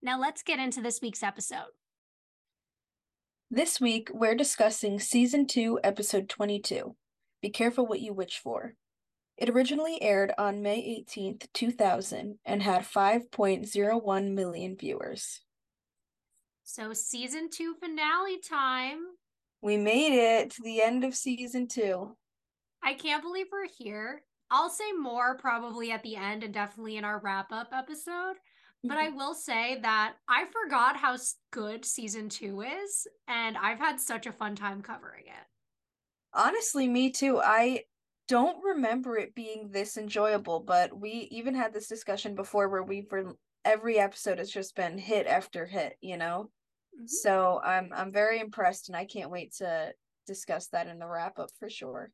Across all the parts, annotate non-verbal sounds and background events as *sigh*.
Now let's get into this week's episode. This week, we're discussing Season 2, Episode 22 Be Careful What You Witch For. It originally aired on May 18th, 2000, and had 5.01 million viewers. So, season two finale time. We made it to the end of season two. I can't believe we're here. I'll say more probably at the end and definitely in our wrap up episode. But I will say that I forgot how good season two is, and I've had such a fun time covering it. Honestly, me too. I don't remember it being this enjoyable, but we even had this discussion before where we've re- every episode has just been hit after hit, you know? Mm-hmm. So I'm I'm very impressed and I can't wait to discuss that in the wrap up for sure.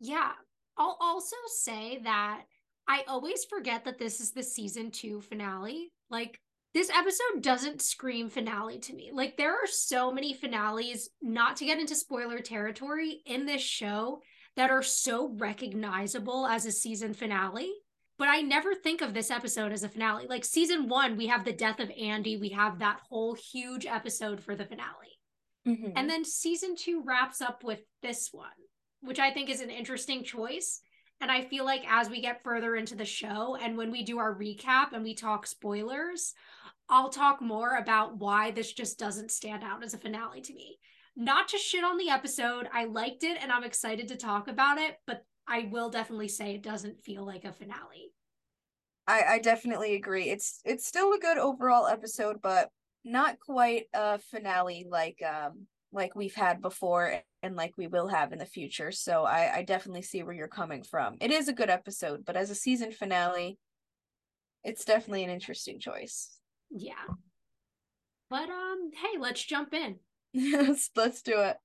Yeah. I'll also say that I always forget that this is the season 2 finale like this episode doesn't scream finale to me. Like there are so many finales, not to get into spoiler territory in this show that are so recognizable as a season finale. But I never think of this episode as a finale. Like season one, we have the death of Andy. We have that whole huge episode for the finale. Mm-hmm. And then season two wraps up with this one, which I think is an interesting choice and I feel like as we get further into the show and when we do our recap and we talk spoilers, I'll talk more about why this just doesn't stand out as a finale to me. Not to shit on the episode. I liked it and I'm excited to talk about it, but I will definitely say it doesn't feel like a finale. I, I definitely agree. It's it's still a good overall episode, but not quite a finale like um like we've had before and like we will have in the future. So I, I definitely see where you're coming from. It is a good episode, but as a season finale, it's definitely an interesting choice. Yeah. But um, hey, let's jump in. *laughs* Yes, let's do it.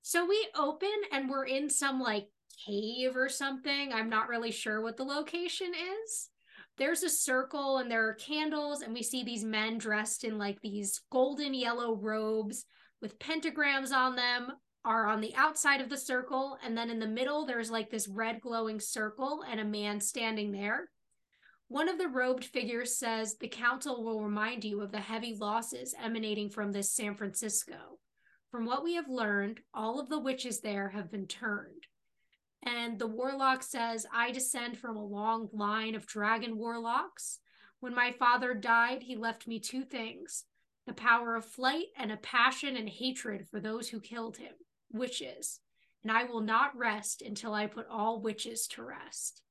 So we open and we're in some like cave or something. I'm not really sure what the location is. There's a circle and there are candles, and we see these men dressed in like these golden yellow robes with pentagrams on them are on the outside of the circle. And then in the middle, there's like this red glowing circle and a man standing there. One of the robed figures says, The council will remind you of the heavy losses emanating from this San Francisco. From what we have learned, all of the witches there have been turned. And the warlock says, I descend from a long line of dragon warlocks. When my father died, he left me two things the power of flight and a passion and hatred for those who killed him witches, and I will not rest until I put all witches to rest.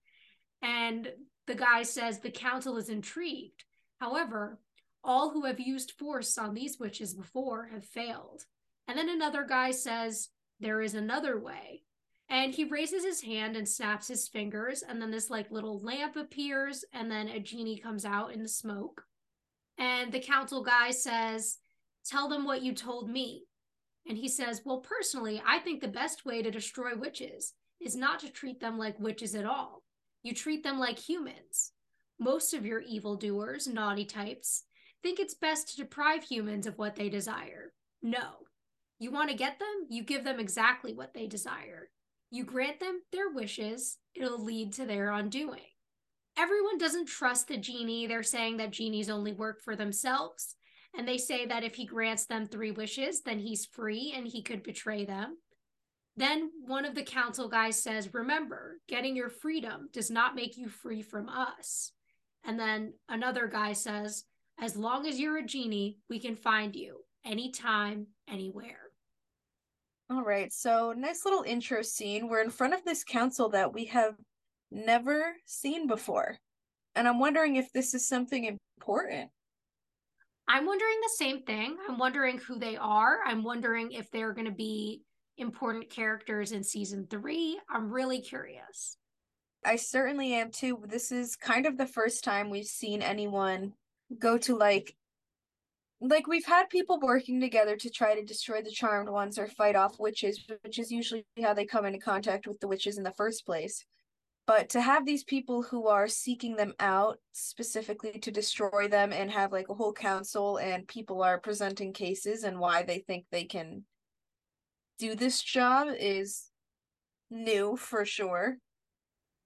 And the guy says the council is intrigued. However, all who have used force on these witches before have failed. And then another guy says, There is another way. And he raises his hand and snaps his fingers, and then this like little lamp appears, and then a genie comes out in the smoke. And the council guy says, Tell them what you told me. And he says, Well, personally, I think the best way to destroy witches is not to treat them like witches at all. You treat them like humans. Most of your evildoers, naughty types, think it's best to deprive humans of what they desire. No. You want to get them? You give them exactly what they desire. You grant them their wishes, it'll lead to their undoing. Everyone doesn't trust the genie. They're saying that genies only work for themselves. And they say that if he grants them three wishes, then he's free and he could betray them. Then one of the council guys says, Remember, getting your freedom does not make you free from us. And then another guy says, As long as you're a genie, we can find you anytime, anywhere. All right, so nice little intro scene. We're in front of this council that we have never seen before. And I'm wondering if this is something important. I'm wondering the same thing. I'm wondering who they are. I'm wondering if they're going to be important characters in season three. I'm really curious. I certainly am too. This is kind of the first time we've seen anyone go to like like we've had people working together to try to destroy the charmed ones or fight off witches, which is usually how they come into contact with the witches in the first place. But to have these people who are seeking them out specifically to destroy them and have like a whole council and people are presenting cases and why they think they can do this job is new for sure.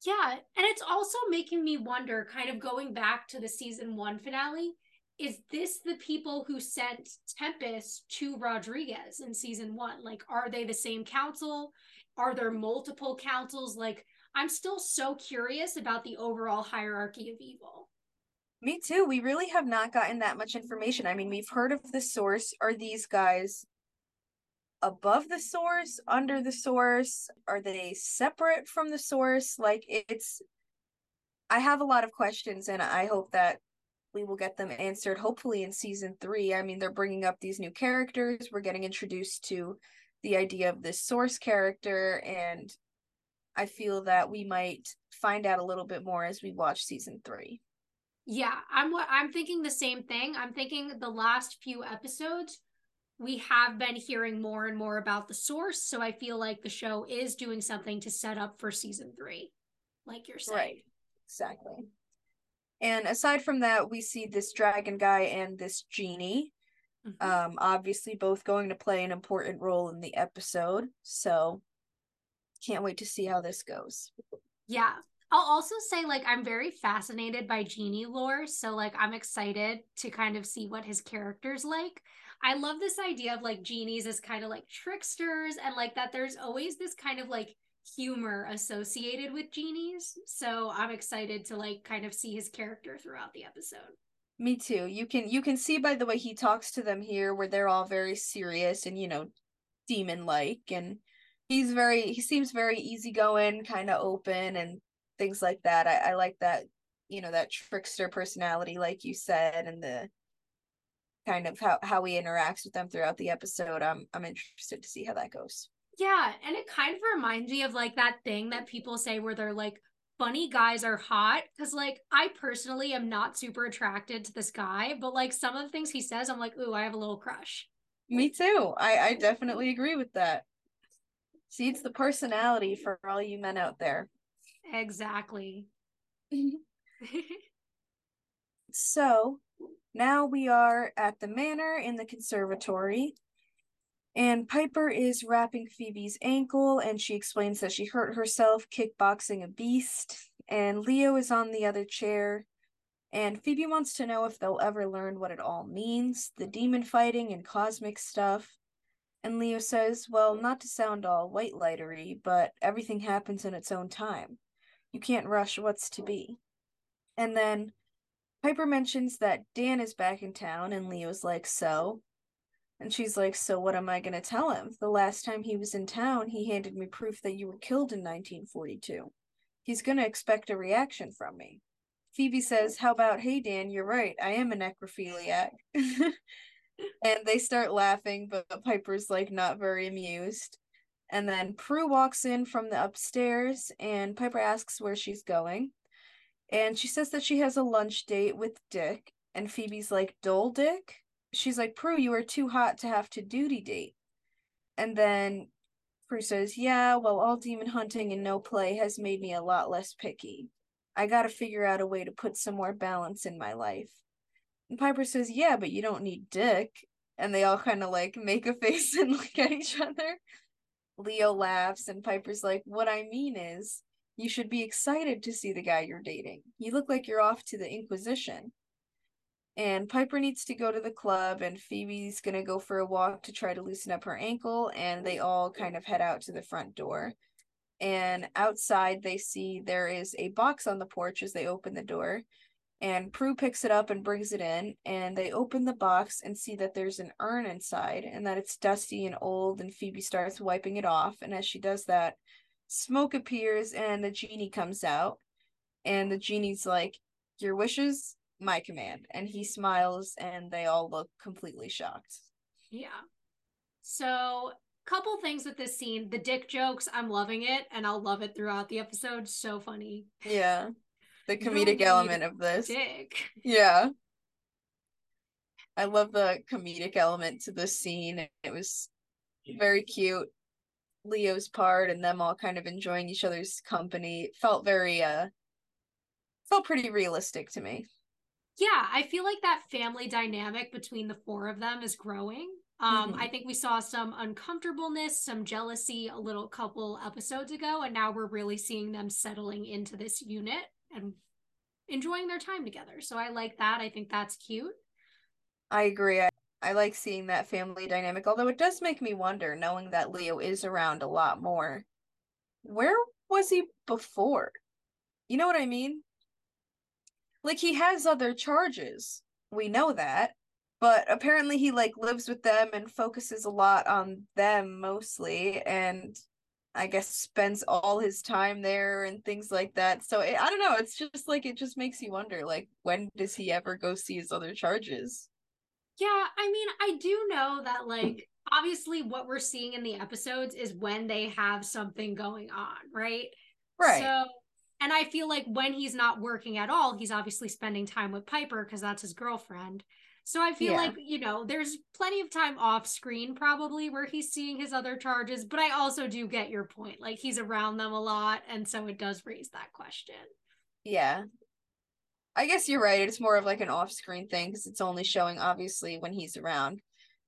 Yeah, and it's also making me wonder, kind of going back to the season one finale, is this the people who sent Tempus to Rodriguez in season one? Like, are they the same council? Are there multiple councils? Like, I'm still so curious about the overall hierarchy of evil. Me too. We really have not gotten that much information. I mean, we've heard of the source. Are these guys above the source, under the source? Are they separate from the source? Like it's I have a lot of questions and I hope that we will get them answered hopefully in season 3. I mean, they're bringing up these new characters. We're getting introduced to the idea of this source character and I feel that we might find out a little bit more as we watch season 3. Yeah, I'm what I'm thinking the same thing. I'm thinking the last few episodes we have been hearing more and more about the source. So I feel like the show is doing something to set up for season three, like you're saying. Right. Exactly. And aside from that, we see this dragon guy and this genie. Mm-hmm. Um, obviously both going to play an important role in the episode. So can't wait to see how this goes. Yeah. I'll also say like I'm very fascinated by genie lore, so like I'm excited to kind of see what his character's like. I love this idea of like genies as kind of like tricksters and like that there's always this kind of like humor associated with genies. So I'm excited to like kind of see his character throughout the episode. Me too. You can you can see by the way he talks to them here where they're all very serious and you know demon like and he's very he seems very easygoing, kind of open and things like that. I, I like that, you know, that trickster personality, like you said, and the kind of how how he interacts with them throughout the episode. I'm I'm interested to see how that goes. Yeah, and it kind of reminds me of like that thing that people say where they're like funny guys are hot cuz like I personally am not super attracted to this guy, but like some of the things he says I'm like, "Ooh, I have a little crush." Me too. I I definitely agree with that. See, it's the personality for all you men out there. Exactly. *laughs* so, now we are at the manor in the conservatory, and Piper is wrapping Phoebe's ankle, and she explains that she hurt herself kickboxing a beast. And Leo is on the other chair, and Phoebe wants to know if they'll ever learn what it all means the demon fighting and cosmic stuff. And Leo says, Well, not to sound all white lightery, but everything happens in its own time. You can't rush what's to be. And then Piper mentions that Dan is back in town, and Leo's like, So? And she's like, So what am I going to tell him? The last time he was in town, he handed me proof that you were killed in 1942. He's going to expect a reaction from me. Phoebe says, How about, hey, Dan, you're right. I am a necrophiliac. *laughs* and they start laughing, but Piper's like not very amused. And then Prue walks in from the upstairs, and Piper asks where she's going. And she says that she has a lunch date with Dick. And Phoebe's like, Dole Dick? She's like, Prue, you are too hot to have to duty date. And then Prue says, Yeah, well, all demon hunting and no play has made me a lot less picky. I gotta figure out a way to put some more balance in my life. Piper says, Yeah, but you don't need Dick. And they all kind of like make a *laughs* face and look at each other. Leo laughs, and Piper's like, What I mean is, you should be excited to see the guy you're dating. You look like you're off to the Inquisition. And Piper needs to go to the club, and Phoebe's gonna go for a walk to try to loosen up her ankle, and they all kind of head out to the front door. And outside, they see there is a box on the porch as they open the door. And Prue picks it up and brings it in, and they open the box and see that there's an urn inside and that it's dusty and old. And Phoebe starts wiping it off. And as she does that, smoke appears and the genie comes out and the genie's like your wishes my command and he smiles and they all look completely shocked yeah so couple things with this scene the dick jokes i'm loving it and i'll love it throughout the episode so funny yeah the comedic element of this dick yeah I love the comedic element to this scene. It was very cute. Leo's part and them all kind of enjoying each other's company it felt very uh felt pretty realistic to me. Yeah, I feel like that family dynamic between the four of them is growing. Um, mm-hmm. I think we saw some uncomfortableness, some jealousy a little couple episodes ago, and now we're really seeing them settling into this unit and enjoying their time together. So I like that. I think that's cute. I agree. I, I like seeing that family dynamic, although it does make me wonder, knowing that Leo is around a lot more. Where was he before? You know what I mean? Like he has other charges. We know that but apparently he like lives with them and focuses a lot on them mostly and i guess spends all his time there and things like that. So it, i don't know it's just like it just makes you wonder like when does he ever go see his other charges? Yeah i mean i do know that like obviously what we're seeing in the episodes is when they have something going on right? Right. So and i feel like when he's not working at all he's obviously spending time with piper because that's his girlfriend so I feel yeah. like, you know, there's plenty of time off screen probably where he's seeing his other charges, but I also do get your point. Like he's around them a lot. And so it does raise that question. Yeah. I guess you're right. It's more of like an off screen thing because it's only showing obviously when he's around.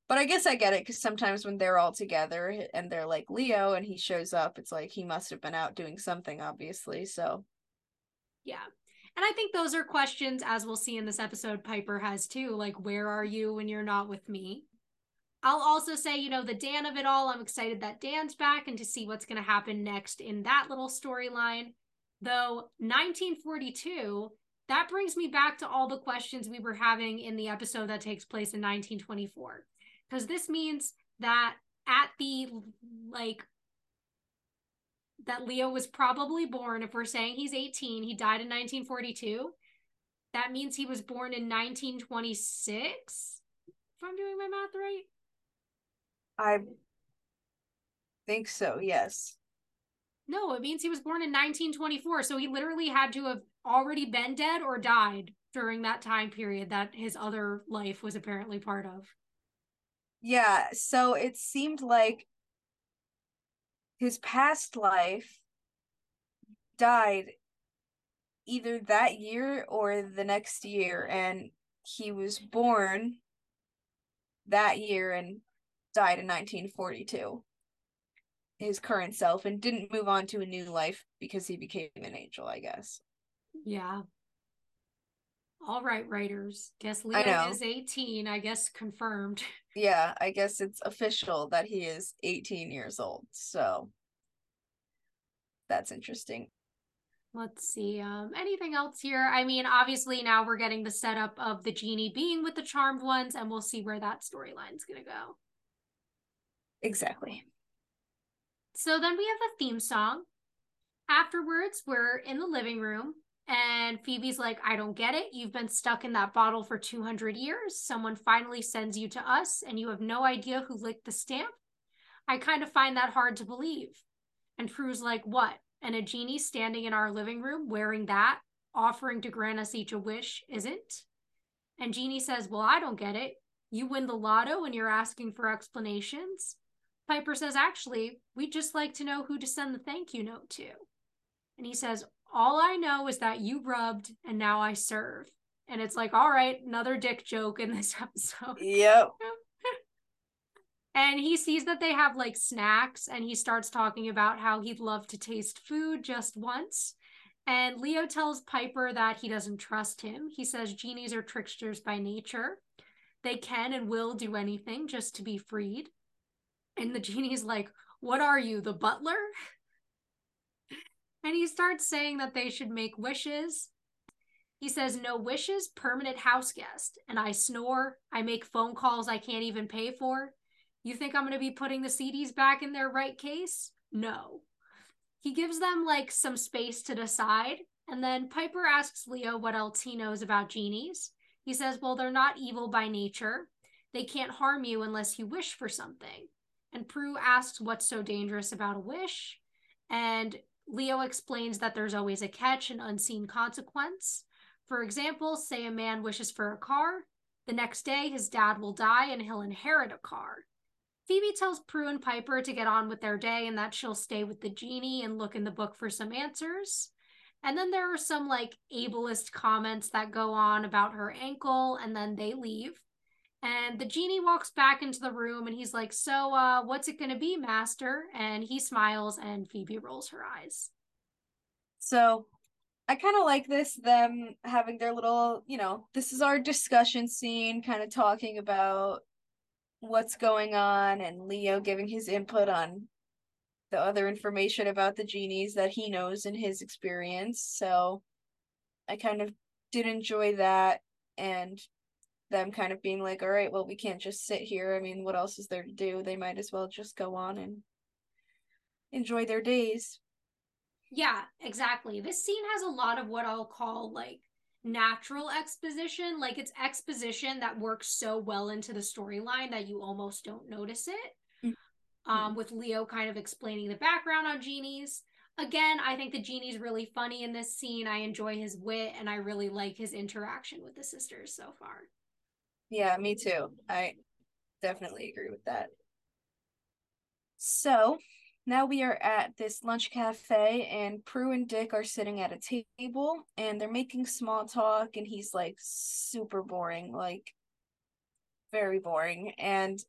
But I guess I get it because sometimes when they're all together and they're like Leo and he shows up, it's like he must have been out doing something, obviously. So, yeah. And I think those are questions, as we'll see in this episode, Piper has too. Like, where are you when you're not with me? I'll also say, you know, the Dan of it all, I'm excited that Dan's back and to see what's going to happen next in that little storyline. Though 1942, that brings me back to all the questions we were having in the episode that takes place in 1924. Because this means that at the like that Leo was probably born, if we're saying he's 18, he died in 1942. That means he was born in 1926. If I'm doing my math right. I think so, yes. No, it means he was born in 1924. So he literally had to have already been dead or died during that time period that his other life was apparently part of. Yeah, so it seemed like his past life died either that year or the next year and he was born that year and died in 1942 his current self and didn't move on to a new life because he became an angel i guess. Yeah all right writers guess leo is 18 i guess confirmed *laughs* yeah i guess it's official that he is 18 years old so that's interesting. Let's see. Um, anything else here? I mean, obviously now we're getting the setup of the genie being with the charmed ones, and we'll see where that storyline's gonna go. Exactly. So then we have the theme song. Afterwards, we're in the living room, and Phoebe's like, I don't get it. You've been stuck in that bottle for 200 years. Someone finally sends you to us, and you have no idea who licked the stamp. I kind of find that hard to believe. And Prue's like, What? And a genie standing in our living room wearing that, offering to grant us each a wish, isn't? And Genie says, Well, I don't get it. You win the lotto and you're asking for explanations. Piper says, Actually, we'd just like to know who to send the thank you note to. And he says, All I know is that you rubbed and now I serve. And it's like, All right, another dick joke in this *laughs* episode. Yep. *laughs* and he sees that they have like snacks and he starts talking about how he'd love to taste food just once and leo tells piper that he doesn't trust him he says genies are tricksters by nature they can and will do anything just to be freed and the genie's like what are you the butler *laughs* and he starts saying that they should make wishes he says, No wishes, permanent house guest. And I snore. I make phone calls I can't even pay for. You think I'm going to be putting the CDs back in their right case? No. He gives them like some space to decide. And then Piper asks Leo what else he knows about genies. He says, Well, they're not evil by nature. They can't harm you unless you wish for something. And Prue asks what's so dangerous about a wish. And Leo explains that there's always a catch, an unseen consequence. For example, say a man wishes for a car, The next day, his dad will die and he'll inherit a car. Phoebe tells Prue and Piper to get on with their day and that she'll stay with the genie and look in the book for some answers. And then there are some like ableist comments that go on about her ankle, and then they leave. And the genie walks back into the room and he's like, So, uh, what's it going to be, Master? And he smiles and Phoebe rolls her eyes. So I kind of like this, them having their little, you know, this is our discussion scene, kind of talking about what's going on and Leo giving his input on the other information about the genies that he knows in his experience. So I kind of did enjoy that and them kind of being like, all right, well, we can't just sit here. I mean, what else is there to do? They might as well just go on and enjoy their days. Yeah, exactly. This scene has a lot of what I'll call like natural exposition. Like it's exposition that works so well into the storyline that you almost don't notice it. Mm-hmm. Um, with Leo kind of explaining the background on genies. Again, I think the genie's really funny in this scene. I enjoy his wit and I really like his interaction with the sisters so far. Yeah, me too. I definitely agree with that. So, now we are at this lunch cafe, and Prue and Dick are sitting at a table and they're making small talk, and he's like super boring, like very boring. And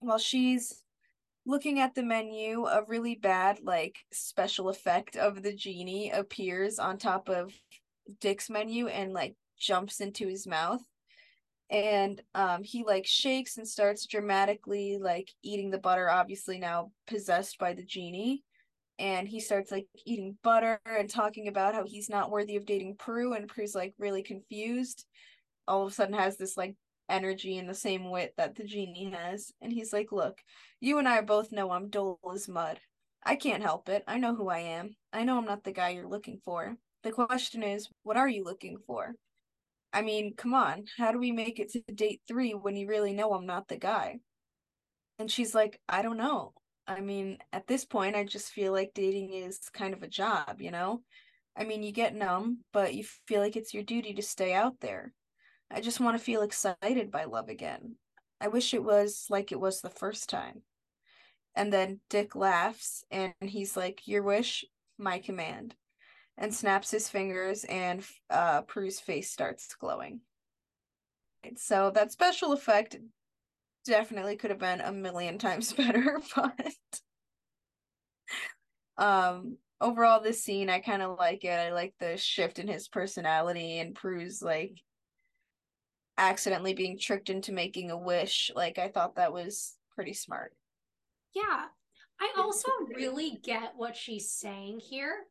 while she's looking at the menu, a really bad, like, special effect of the genie appears on top of Dick's menu and, like, jumps into his mouth and um he like shakes and starts dramatically like eating the butter obviously now possessed by the genie and he starts like eating butter and talking about how he's not worthy of dating Prue and Prue's like really confused all of a sudden has this like energy and the same wit that the genie has and he's like look you and I both know I'm dull as mud. I can't help it. I know who I am. I know I'm not the guy you're looking for. The question is what are you looking for I mean, come on, how do we make it to date three when you really know I'm not the guy? And she's like, I don't know. I mean, at this point, I just feel like dating is kind of a job, you know? I mean, you get numb, but you feel like it's your duty to stay out there. I just want to feel excited by love again. I wish it was like it was the first time. And then Dick laughs and he's like, Your wish, my command and snaps his fingers, and uh, Prue's face starts glowing. So that special effect definitely could have been a million times *laughs* better, but um overall this scene I kind of like it. I like the shift in his personality and Prue's like accidentally being tricked into making a wish. Like I thought that was pretty smart. Yeah. I also really get what she's saying here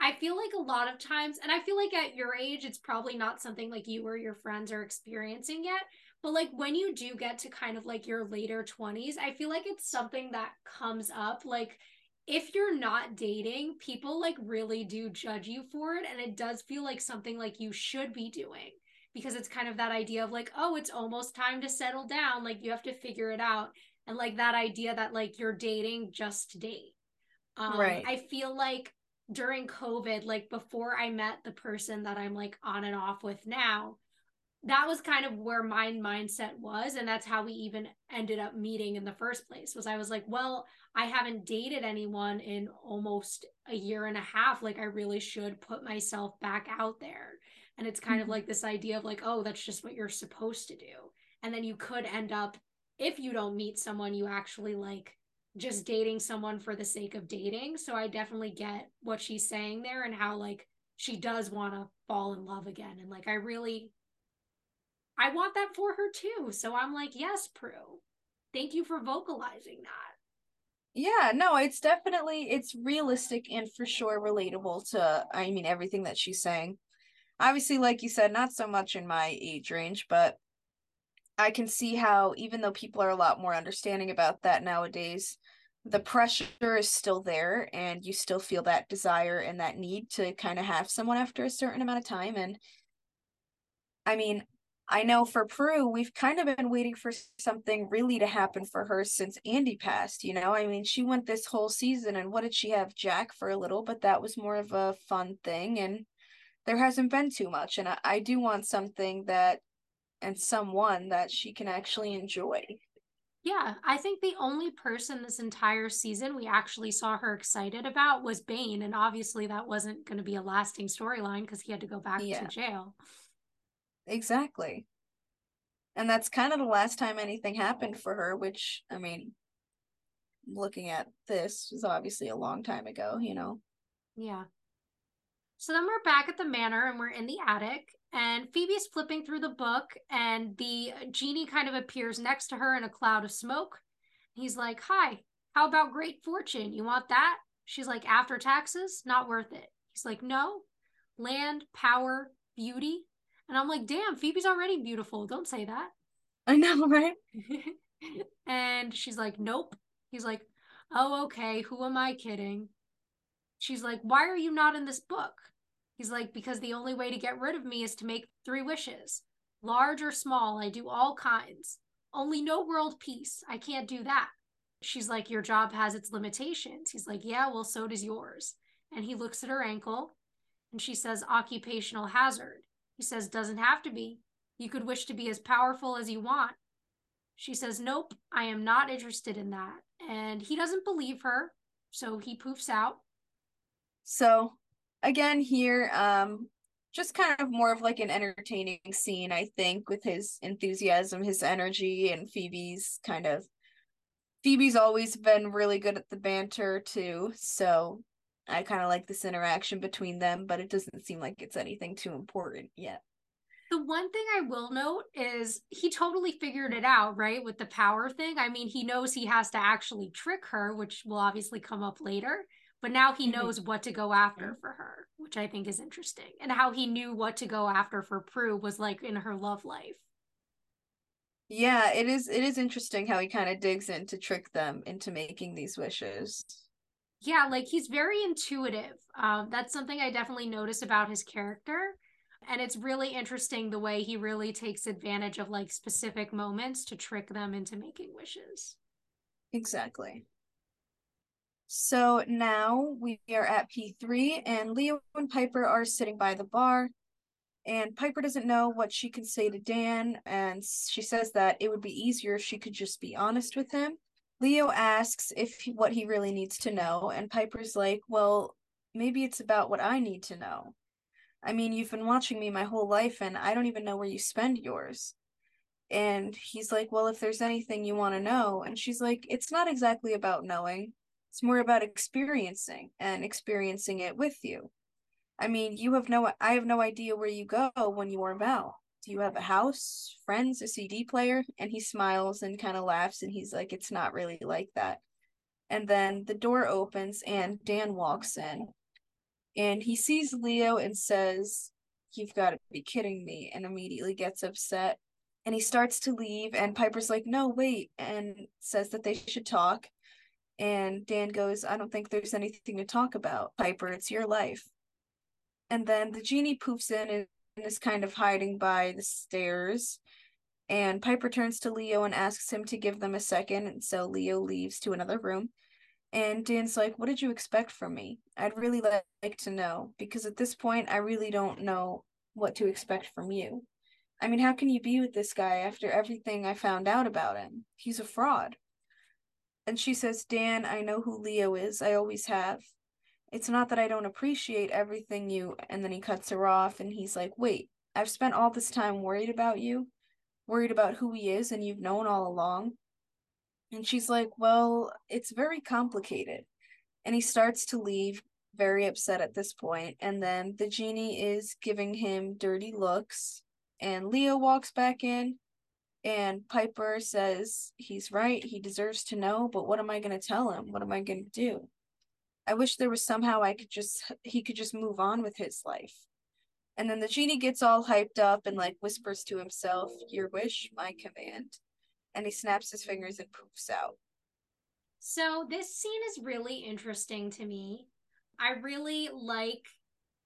I feel like a lot of times, and I feel like at your age, it's probably not something like you or your friends are experiencing yet. But like when you do get to kind of like your later 20s, I feel like it's something that comes up. Like if you're not dating, people like really do judge you for it. And it does feel like something like you should be doing because it's kind of that idea of like, oh, it's almost time to settle down. Like you have to figure it out. And like that idea that like you're dating just to date. Um, right. I feel like during COVID, like before I met the person that I'm like on and off with now, that was kind of where my mindset was. And that's how we even ended up meeting in the first place. Was I was like, well, I haven't dated anyone in almost a year and a half. Like, I really should put myself back out there. And it's kind mm-hmm. of like this idea of like, oh, that's just what you're supposed to do. And then you could end up, if you don't meet someone you actually like just dating someone for the sake of dating. So I definitely get what she's saying there and how like she does want to fall in love again. And like I really I want that for her too. So I'm like, yes, Prue. Thank you for vocalizing that. Yeah, no, it's definitely it's realistic and for sure relatable to I mean everything that she's saying. Obviously, like you said, not so much in my age range, but I can see how even though people are a lot more understanding about that nowadays, the pressure is still there and you still feel that desire and that need to kind of have someone after a certain amount of time and I mean, I know for Prue, we've kind of been waiting for something really to happen for her since Andy passed, you know? I mean, she went this whole season and what did she have Jack for a little, but that was more of a fun thing and there hasn't been too much and I, I do want something that and someone that she can actually enjoy. Yeah, I think the only person this entire season we actually saw her excited about was Bane. And obviously, that wasn't going to be a lasting storyline because he had to go back yeah. to jail. Exactly. And that's kind of the last time anything happened for her, which, I mean, looking at this was obviously a long time ago, you know? Yeah. So then we're back at the manor and we're in the attic and Phoebe's flipping through the book and the genie kind of appears next to her in a cloud of smoke. He's like, "Hi, how about great fortune? You want that?" She's like, "After taxes, not worth it." He's like, "No. Land, power, beauty." And I'm like, "Damn, Phoebe's already beautiful. Don't say that." I know, right? *laughs* and she's like, "Nope." He's like, "Oh, okay. Who am I kidding?" She's like, Why are you not in this book? He's like, Because the only way to get rid of me is to make three wishes large or small. I do all kinds. Only no world peace. I can't do that. She's like, Your job has its limitations. He's like, Yeah, well, so does yours. And he looks at her ankle and she says, Occupational hazard. He says, Doesn't have to be. You could wish to be as powerful as you want. She says, Nope, I am not interested in that. And he doesn't believe her. So he poofs out. So again here, um, just kind of more of like an entertaining scene, I think, with his enthusiasm, his energy, and Phoebe's kind of Phoebe's always been really good at the banter too, so I kind of like this interaction between them, but it doesn't seem like it's anything too important yet. The one thing I will note is he totally figured it out, right? With the power thing. I mean, he knows he has to actually trick her, which will obviously come up later but now he mm-hmm. knows what to go after for her, which I think is interesting. And how he knew what to go after for Prue was like in her love life. Yeah, it is it is interesting how he kind of digs in to trick them into making these wishes. Yeah, like he's very intuitive. Um, that's something I definitely notice about his character. And it's really interesting the way he really takes advantage of like specific moments to trick them into making wishes. Exactly. So now we are at P3, and Leo and Piper are sitting by the bar. And Piper doesn't know what she can say to Dan, and she says that it would be easier if she could just be honest with him. Leo asks if he, what he really needs to know, and Piper's like, "Well, maybe it's about what I need to know. I mean, you've been watching me my whole life, and I don't even know where you spend yours." And he's like, "Well, if there's anything you want to know," and she's like, "It's not exactly about knowing. It's more about experiencing and experiencing it with you. I mean, you have no I have no idea where you go when you are about. Do you have a house, friends, a CD player? And he smiles and kind of laughs and he's like, It's not really like that. And then the door opens and Dan walks in. And he sees Leo and says, You've got to be kidding me, and immediately gets upset. And he starts to leave, and Piper's like, No, wait, and says that they should talk. And Dan goes, I don't think there's anything to talk about. Piper, it's your life. And then the genie poofs in and is kind of hiding by the stairs. And Piper turns to Leo and asks him to give them a second. And so Leo leaves to another room. And Dan's like, What did you expect from me? I'd really like to know, because at this point, I really don't know what to expect from you. I mean, how can you be with this guy after everything I found out about him? He's a fraud. And she says, Dan, I know who Leo is. I always have. It's not that I don't appreciate everything you. And then he cuts her off and he's like, Wait, I've spent all this time worried about you, worried about who he is, and you've known all along. And she's like, Well, it's very complicated. And he starts to leave, very upset at this point. And then the genie is giving him dirty looks. And Leo walks back in and Piper says he's right, he deserves to know, but what am I going to tell him? What am I going to do? I wish there was somehow I could just he could just move on with his life. And then the genie gets all hyped up and like whispers to himself, "Your wish, my command." And he snaps his fingers and poofs out. So this scene is really interesting to me. I really like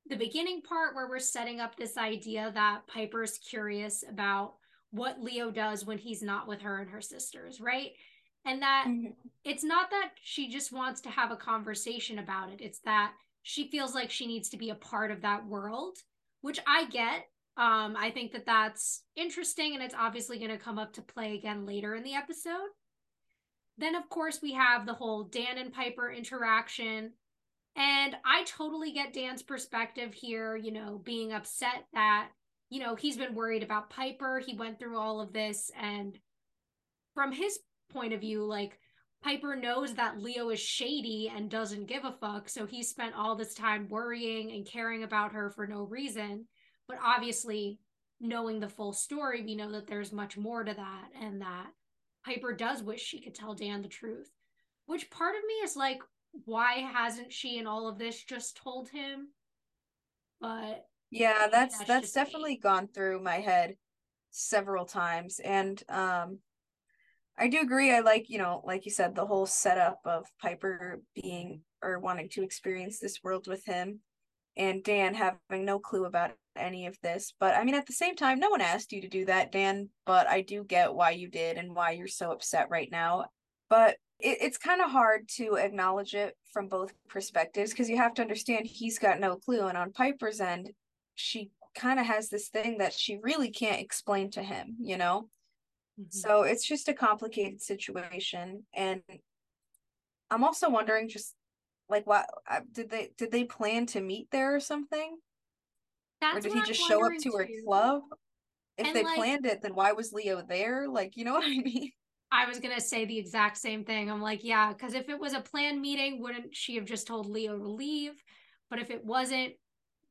the beginning part where we're setting up this idea that Piper's curious about what Leo does when he's not with her and her sisters, right? And that mm-hmm. it's not that she just wants to have a conversation about it. It's that she feels like she needs to be a part of that world, which I get. Um, I think that that's interesting, and it's obviously going to come up to play again later in the episode. Then, of course, we have the whole Dan and Piper interaction. And I totally get Dan's perspective here, you know, being upset that, you know, he's been worried about Piper. He went through all of this. And from his point of view, like, Piper knows that Leo is shady and doesn't give a fuck. So he spent all this time worrying and caring about her for no reason. But obviously, knowing the full story, we know that there's much more to that and that Piper does wish she could tell Dan the truth. Which part of me is like, why hasn't she in all of this just told him? But yeah, that's that's, that's definitely gone through my head several times. And um I do agree. I like, you know, like you said, the whole setup of Piper being or wanting to experience this world with him and Dan having no clue about any of this. But I mean, at the same time, no one asked you to do that, Dan. But I do get why you did and why you're so upset right now. But it, it's kind of hard to acknowledge it from both perspectives because you have to understand he's got no clue. And on Piper's end, she kind of has this thing that she really can't explain to him, you know? Mm-hmm. So it's just a complicated situation. And I'm also wondering just like what uh, did they did they plan to meet there or something That's or did he just show up to too. her club if and they like, planned it then why was leo there like you know *laughs* what i mean i was gonna say the exact same thing i'm like yeah because if it was a planned meeting wouldn't she have just told leo to leave but if it wasn't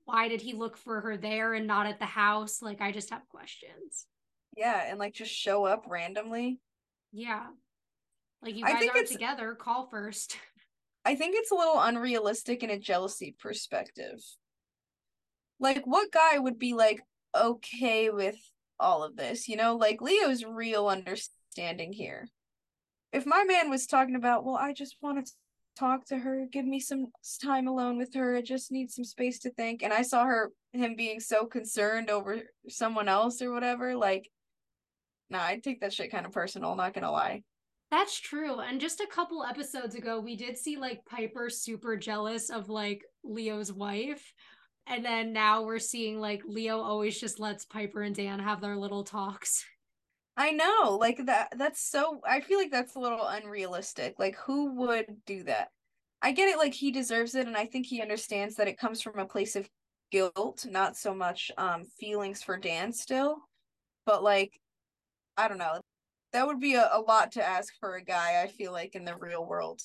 why did he look for her there and not at the house like i just have questions yeah and like just show up randomly yeah like you guys aren't together call first *laughs* I think it's a little unrealistic in a jealousy perspective. Like, what guy would be like okay with all of this? You know, like Leo's real understanding here. If my man was talking about, well, I just want to talk to her, give me some time alone with her, I just need some space to think, and I saw her him being so concerned over someone else or whatever, like, nah, I'd take that shit kind of personal. Not gonna lie. That's true. And just a couple episodes ago, we did see like Piper super jealous of like Leo's wife. And then now we're seeing like Leo always just lets Piper and Dan have their little talks. I know, like that that's so I feel like that's a little unrealistic. Like who would do that? I get it like he deserves it and I think he understands that it comes from a place of guilt, not so much um feelings for Dan still. But like I don't know that would be a, a lot to ask for a guy, I feel like, in the real world.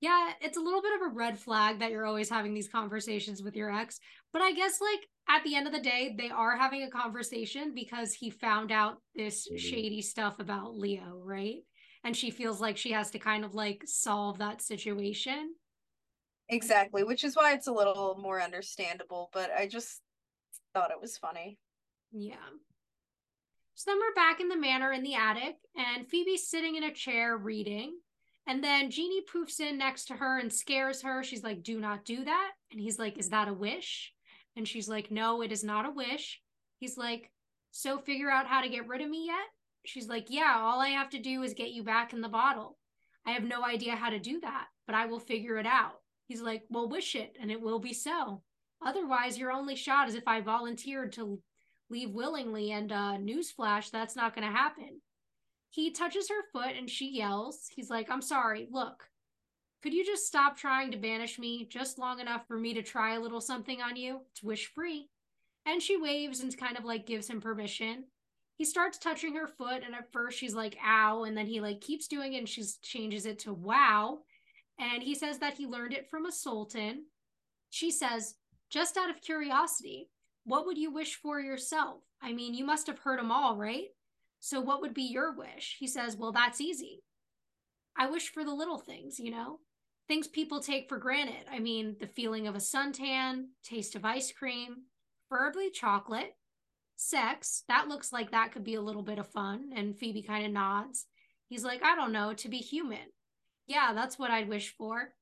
Yeah, it's a little bit of a red flag that you're always having these conversations with your ex. But I guess, like, at the end of the day, they are having a conversation because he found out this mm-hmm. shady stuff about Leo, right? And she feels like she has to kind of like solve that situation. Exactly, which is why it's a little more understandable. But I just thought it was funny. Yeah. So then we're back in the manor in the attic, and Phoebe's sitting in a chair reading. And then Genie poofs in next to her and scares her. She's like, Do not do that. And he's like, Is that a wish? And she's like, No, it is not a wish. He's like, So figure out how to get rid of me yet? She's like, Yeah, all I have to do is get you back in the bottle. I have no idea how to do that, but I will figure it out. He's like, Well, wish it, and it will be so. Otherwise, your only shot is if I volunteered to leave willingly. And uh, newsflash, that's not going to happen. He touches her foot and she yells. He's like, I'm sorry. Look, could you just stop trying to banish me just long enough for me to try a little something on you? It's wish free. And she waves and kind of like gives him permission. He starts touching her foot, and at first she's like, ow. And then he like keeps doing it and she changes it to wow. And he says that he learned it from a sultan. She says, just out of curiosity, what would you wish for yourself? I mean, you must have heard them all, right? So what would be your wish? He says, Well, that's easy. I wish for the little things, you know, things people take for granted. I mean, the feeling of a suntan, taste of ice cream, preferably chocolate, sex. That looks like that could be a little bit of fun. And Phoebe kind of nods. He's like, I don't know, to be human. Yeah, that's what I'd wish for.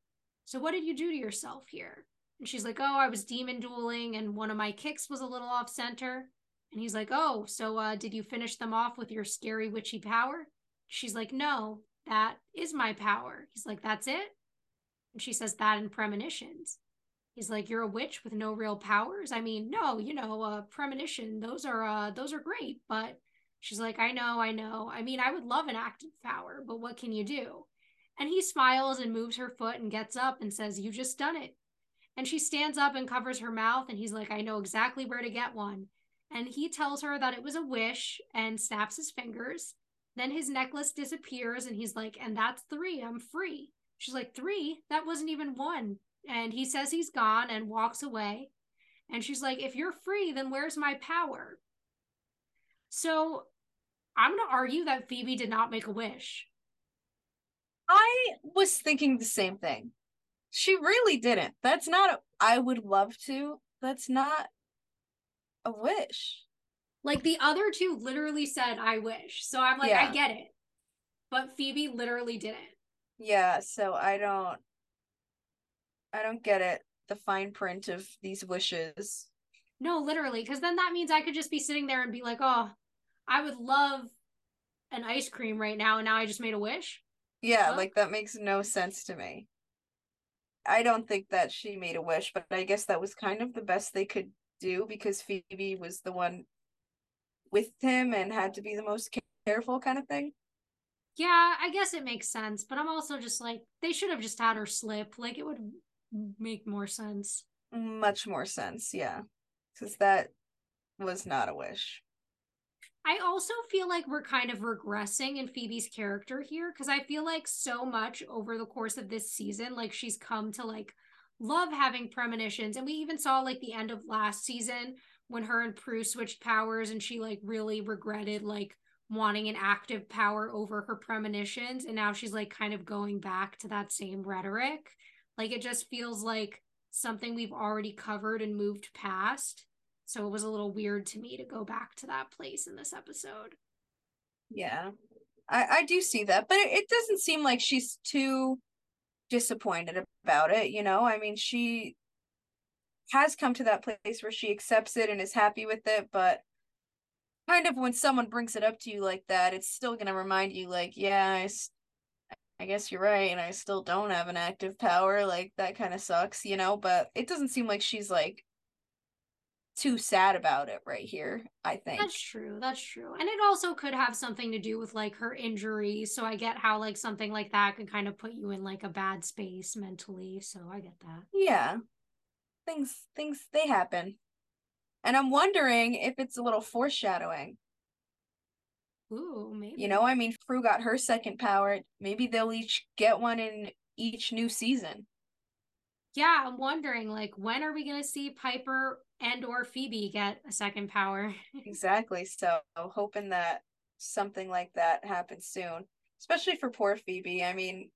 So, what did you do to yourself here? And she's like, Oh, I was demon dueling and one of my kicks was a little off center. And he's like, Oh, so uh, did you finish them off with your scary witchy power? She's like, No, that is my power. He's like, That's it? And she says, That in premonitions. He's like, "You're a witch with no real powers." I mean, no, you know, uh, premonition. Those are uh, those are great, but she's like, "I know, I know. I mean, I would love an active power, but what can you do?" And he smiles and moves her foot and gets up and says, "You just done it." And she stands up and covers her mouth, and he's like, "I know exactly where to get one." And he tells her that it was a wish and snaps his fingers. Then his necklace disappears, and he's like, "And that's three. I'm free." She's like, Three? That wasn't even one. And he says he's gone and walks away. And she's like, If you're free, then where's my power? So I'm going to argue that Phoebe did not make a wish. I was thinking the same thing. She really didn't. That's not, a, I would love to. That's not a wish. Like the other two literally said, I wish. So I'm like, yeah. I get it. But Phoebe literally didn't. Yeah, so I don't I don't get it. The fine print of these wishes. No, literally, because then that means I could just be sitting there and be like, oh, I would love an ice cream right now, and now I just made a wish. Yeah, like that makes no sense to me. I don't think that she made a wish, but I guess that was kind of the best they could do because Phoebe was the one with him and had to be the most careful kind of thing yeah, I guess it makes sense, but I'm also just like they should have just had her slip. Like it would make more sense. Much more sense, yeah. Cuz that was not a wish. I also feel like we're kind of regressing in Phoebe's character here because I feel like so much over the course of this season like she's come to like love having premonitions and we even saw like the end of last season when her and Prue switched powers and she like really regretted like wanting an active power over her premonitions and now she's like kind of going back to that same rhetoric. Like it just feels like something we've already covered and moved past. So it was a little weird to me to go back to that place in this episode. Yeah. I i do see that but it, it doesn't seem like she's too disappointed about it you know? I mean she has come to that place where she accepts it and is happy with it but kind of when someone brings it up to you like that, it's still going to remind you, like, yeah, I, I guess you're right, and I still don't have an active power. Like, that kind of sucks, you know? But it doesn't seem like she's, like, too sad about it right here, I think. That's true. That's true. And it also could have something to do with, like, her injury. So I get how, like, something like that can kind of put you in, like, a bad space mentally. So I get that. Yeah. Things, things, they happen. And I'm wondering if it's a little foreshadowing. Ooh, maybe. You know, I mean, Prue got her second power. Maybe they'll each get one in each new season. Yeah, I'm wondering, like, when are we going to see Piper and or Phoebe get a second power? *laughs* exactly. So hoping that something like that happens soon, especially for poor Phoebe. I mean,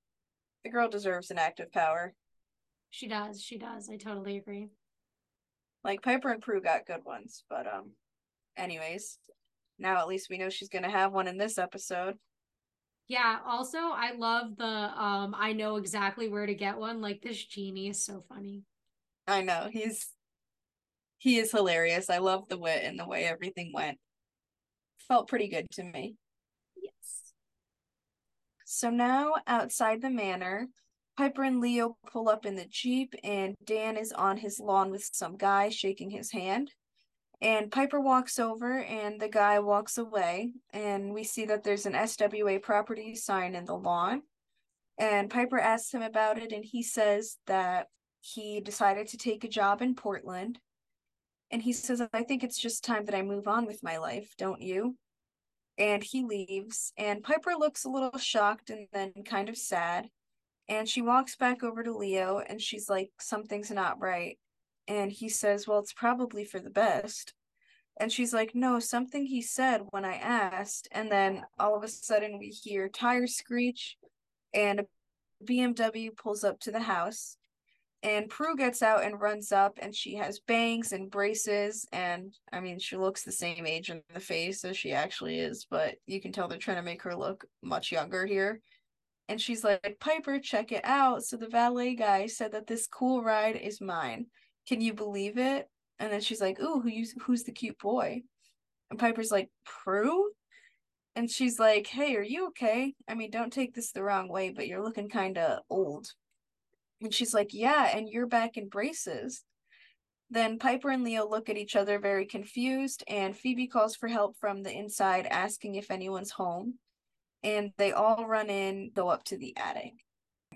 the girl deserves an active power. She does. She does. I totally agree. Like Piper and Prue got good ones, but um anyways, now at least we know she's gonna have one in this episode. Yeah, also I love the um I know exactly where to get one. Like this genie is so funny. I know. He's he is hilarious. I love the wit and the way everything went. Felt pretty good to me. Yes. So now outside the manor, Piper and Leo pull up in the Jeep, and Dan is on his lawn with some guy shaking his hand. And Piper walks over, and the guy walks away. And we see that there's an SWA property sign in the lawn. And Piper asks him about it, and he says that he decided to take a job in Portland. And he says, I think it's just time that I move on with my life, don't you? And he leaves, and Piper looks a little shocked and then kind of sad and she walks back over to Leo and she's like, Something's not right. And he says, Well, it's probably for the best. And she's like, No, something he said when I asked. And then all of a sudden we hear tires screech and a BMW pulls up to the house. And Prue gets out and runs up, and she has bangs and braces. And I mean, she looks the same age in the face as she actually is, but you can tell they're trying to make her look much younger here and she's like, Piper, check it out. So the valet guy said that this cool ride is mine. Can you believe it? And then she's like, Ooh, who who's the cute boy? And Piper's like, Prue? And she's like, Hey, are you okay? I mean, don't take this the wrong way, but you're looking kinda old. And she's like, Yeah, and you're back in braces. Then Piper and Leo look at each other very confused, and Phoebe calls for help from the inside, asking if anyone's home. And they all run in, go up to the attic.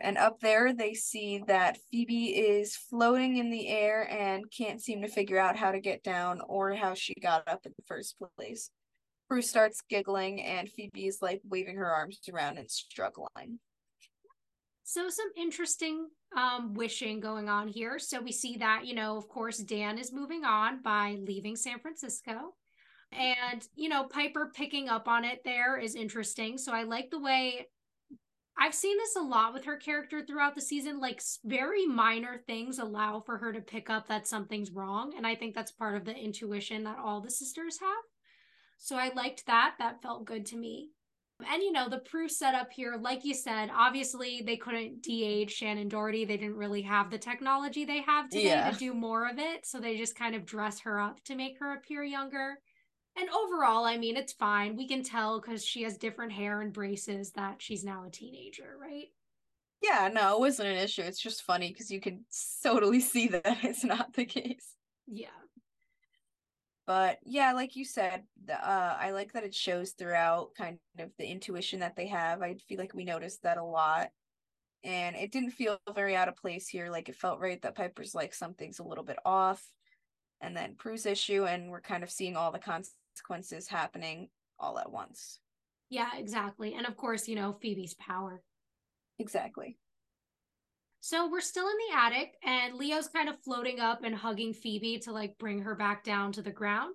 And up there, they see that Phoebe is floating in the air and can't seem to figure out how to get down or how she got up in the first place. Prue starts giggling, and Phoebe is like waving her arms around and struggling. So, some interesting um, wishing going on here. So, we see that, you know, of course, Dan is moving on by leaving San Francisco. And, you know, Piper picking up on it there is interesting. So, I like the way I've seen this a lot with her character throughout the season. Like very minor things allow for her to pick up that something's wrong. And I think that's part of the intuition that all the sisters have. So I liked that. That felt good to me. And you know, the proof setup here, like you said, obviously they couldn't de-age Shannen Doherty. They didn't really have the technology they have today yeah. to do more of it. So they just kind of dress her up to make her appear younger. And overall, I mean, it's fine. We can tell because she has different hair and braces that she's now a teenager, right? Yeah, no, it wasn't an issue. It's just funny because you can totally see that *laughs* it's not the case. Yeah. But yeah, like you said, uh, I like that it shows throughout kind of the intuition that they have. I feel like we noticed that a lot. And it didn't feel very out of place here. Like it felt right that Piper's like something's a little bit off. And then Prue's issue, and we're kind of seeing all the consequences consequences happening all at once. Yeah, exactly. And of course, you know, Phoebe's power. Exactly. So we're still in the attic, and Leo's kind of floating up and hugging Phoebe to like bring her back down to the ground.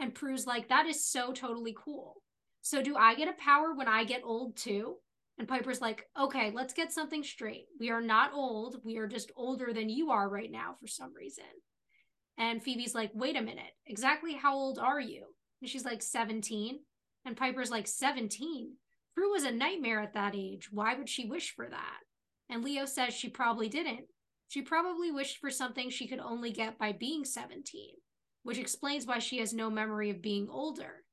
And Prue's like, that is so totally cool. So do I get a power when I get old too? And Piper's like, okay, let's get something straight. We are not old. We are just older than you are right now for some reason. And Phoebe's like, wait a minute, exactly how old are you? She's like 17. And Piper's like 17. Prue was a nightmare at that age. Why would she wish for that? And Leo says she probably didn't. She probably wished for something she could only get by being 17, which explains why she has no memory of being older.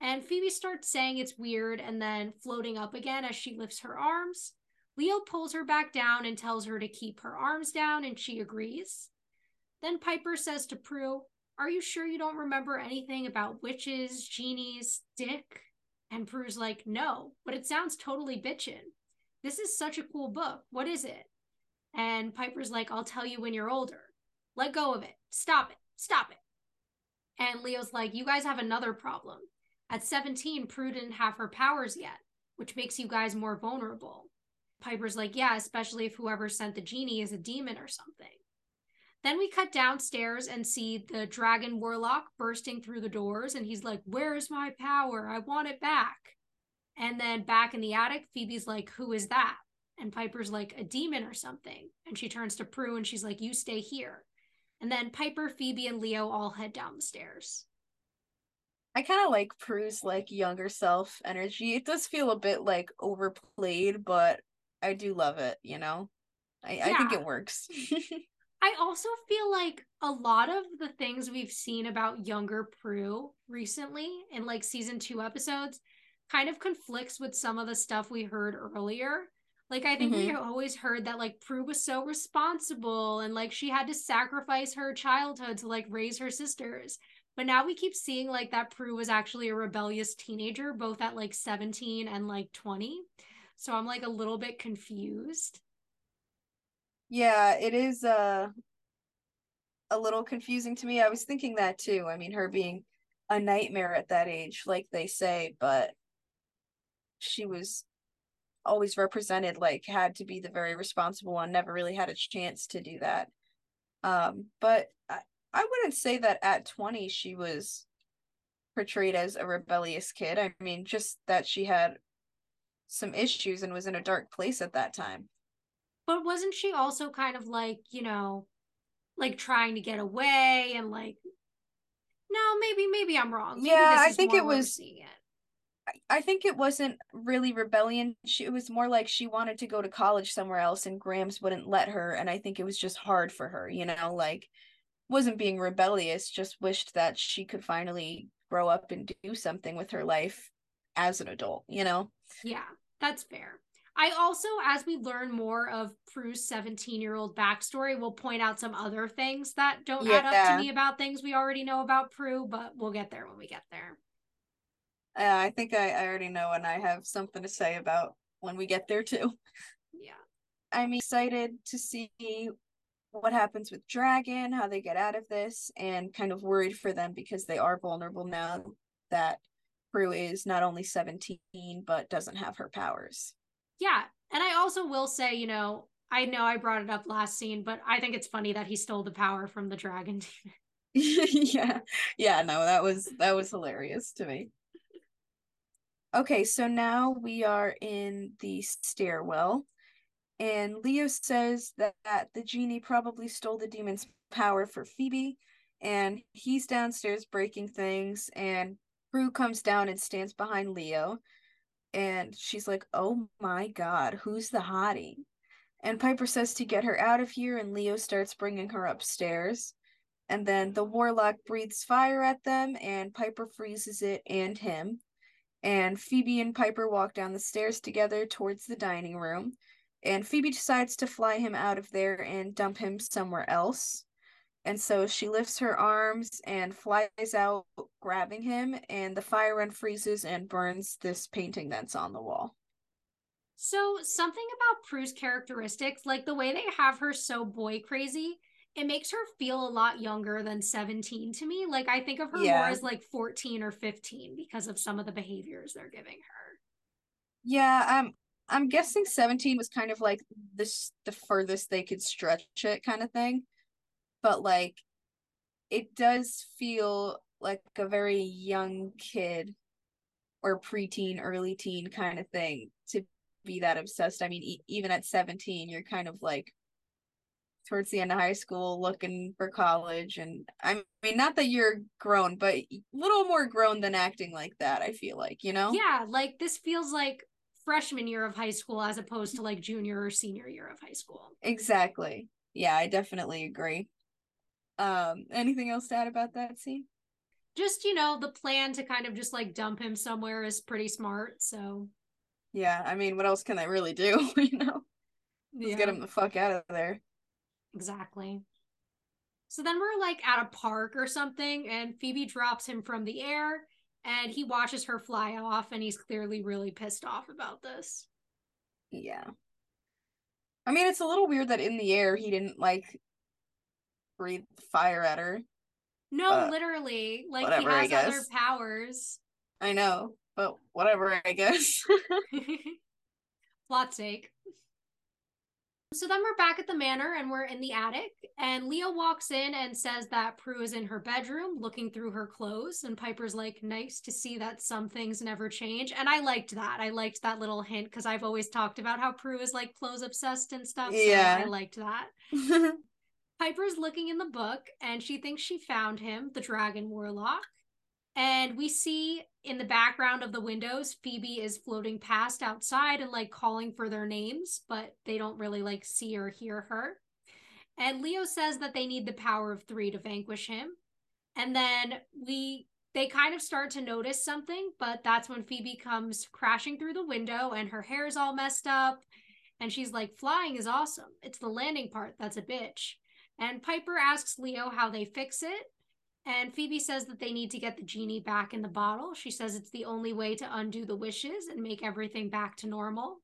And Phoebe starts saying it's weird and then floating up again as she lifts her arms. Leo pulls her back down and tells her to keep her arms down, and she agrees. Then Piper says to Prue, Are you sure you don't remember anything about witches, genies, Dick? And Prue's like, No, but it sounds totally bitchin'. This is such a cool book. What is it? And Piper's like, I'll tell you when you're older. Let go of it. Stop it. Stop it. And Leo's like, You guys have another problem. At 17, Prue didn't have her powers yet, which makes you guys more vulnerable. Piper's like, Yeah, especially if whoever sent the genie is a demon or something. Then we cut downstairs and see the dragon warlock bursting through the doors, and he's like, Where's my power? I want it back. And then back in the attic, Phoebe's like, Who is that? And Piper's like, A demon or something. And she turns to Prue and she's like, You stay here. And then Piper, Phoebe, and Leo all head down the stairs. I kind of like Prue's like younger self energy. It does feel a bit like overplayed, but I do love it, you know? I, yeah. I think it works. *laughs* I also feel like a lot of the things we've seen about younger Prue recently in like season two episodes kind of conflicts with some of the stuff we heard earlier. Like I think mm-hmm. we always heard that like Prue was so responsible and like she had to sacrifice her childhood to like raise her sisters. But now we keep seeing like that Prue was actually a rebellious teenager, both at like 17 and like 20. So I'm like a little bit confused. Yeah, it is uh a little confusing to me. I was thinking that too. I mean, her being a nightmare at that age, like they say, but she was always represented like had to be the very responsible one, never really had a chance to do that. Um, but I, I wouldn't say that at 20 she was portrayed as a rebellious kid. I mean, just that she had some issues and was in a dark place at that time. But wasn't she also kind of like, you know, like trying to get away and like no, maybe maybe I'm wrong. Maybe yeah, I think it was it. I think it wasn't really rebellion. She, it was more like she wanted to go to college somewhere else and Grams wouldn't let her and I think it was just hard for her, you know, like wasn't being rebellious, just wished that she could finally grow up and do something with her life as an adult, you know? Yeah, that's fair. I also, as we learn more of Prue's 17 year old backstory, we'll point out some other things that don't yeah. add up to me about things we already know about Prue, but we'll get there when we get there. Uh, I think I, I already know, and I have something to say about when we get there too. Yeah. I'm excited to see what happens with Dragon, how they get out of this, and kind of worried for them because they are vulnerable now that Prue is not only 17 but doesn't have her powers. Yeah. And I also will say, you know, I know I brought it up last scene, but I think it's funny that he stole the power from the dragon. *laughs* demon. *laughs* yeah. Yeah, no, that was that was hilarious to me. Okay, so now we are in the stairwell and Leo says that, that the genie probably stole the demon's power for Phoebe and he's downstairs breaking things and Prue comes down and stands behind Leo and she's like, "Oh my god, who's the hottie?" And Piper says to get her out of here and Leo starts bringing her upstairs. And then the warlock breathes fire at them and Piper freezes it and him. And Phoebe and Piper walk down the stairs together towards the dining room. And Phoebe decides to fly him out of there and dump him somewhere else. And so she lifts her arms and flies out, grabbing him, and the fire unfreezes and burns this painting that's on the wall. So, something about Prue's characteristics, like the way they have her so boy crazy, it makes her feel a lot younger than 17 to me. Like, I think of her yeah. more as like 14 or 15 because of some of the behaviors they're giving her. Yeah, I'm I'm guessing 17 was kind of like this the furthest they could stretch it kind of thing but like it does feel like a very young kid or preteen, early teen kind of thing to be that obsessed. I mean, e- even at 17, you're kind of like towards the end of high school looking for college. And I mean, not that you're grown, but a little more grown than acting like that, I feel like, you know? Yeah, like this feels like freshman year of high school as opposed to like junior or senior year of high school. Exactly. Yeah, I definitely agree. Um, anything else to add about that scene? Just, you know, the plan to kind of just like dump him somewhere is pretty smart. So, yeah, I mean, what else can they really do? *laughs* you know, just yeah. get him the fuck out of there. Exactly. So then we're like at a park or something, and Phoebe drops him from the air, and he watches her fly off, and he's clearly really pissed off about this. Yeah. I mean, it's a little weird that in the air he didn't like breathe fire at her. No, uh, literally. Like whatever, he has other powers. I know, but whatever, I guess. *laughs* *laughs* Plot sake. So then we're back at the manor and we're in the attic. And Leo walks in and says that Prue is in her bedroom looking through her clothes. And Piper's like, nice to see that some things never change. And I liked that. I liked that little hint because I've always talked about how Prue is like clothes obsessed and stuff. So yeah. I liked that. *laughs* Piper's looking in the book and she thinks she found him, the dragon warlock. And we see in the background of the windows, Phoebe is floating past outside and like calling for their names, but they don't really like see or hear her. And Leo says that they need the power of three to vanquish him. And then we they kind of start to notice something, but that's when Phoebe comes crashing through the window and her hair's all messed up. And she's like, flying is awesome. It's the landing part that's a bitch. And Piper asks Leo how they fix it. And Phoebe says that they need to get the genie back in the bottle. She says it's the only way to undo the wishes and make everything back to normal.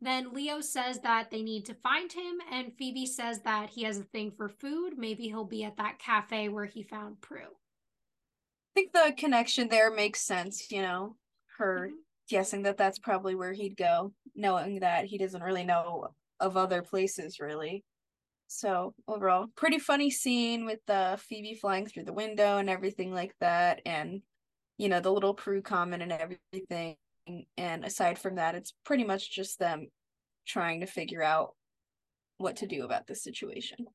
Then Leo says that they need to find him, and Phoebe says that he has a thing for food. Maybe he'll be at that cafe where he found Prue. I think the connection there makes sense, you know, her mm-hmm. guessing that that's probably where he'd go, knowing that he doesn't really know of other places, really. So overall, pretty funny scene with the uh, Phoebe flying through the window and everything like that, and you know the little Prue comment and everything. And aside from that, it's pretty much just them trying to figure out what to do about the situation.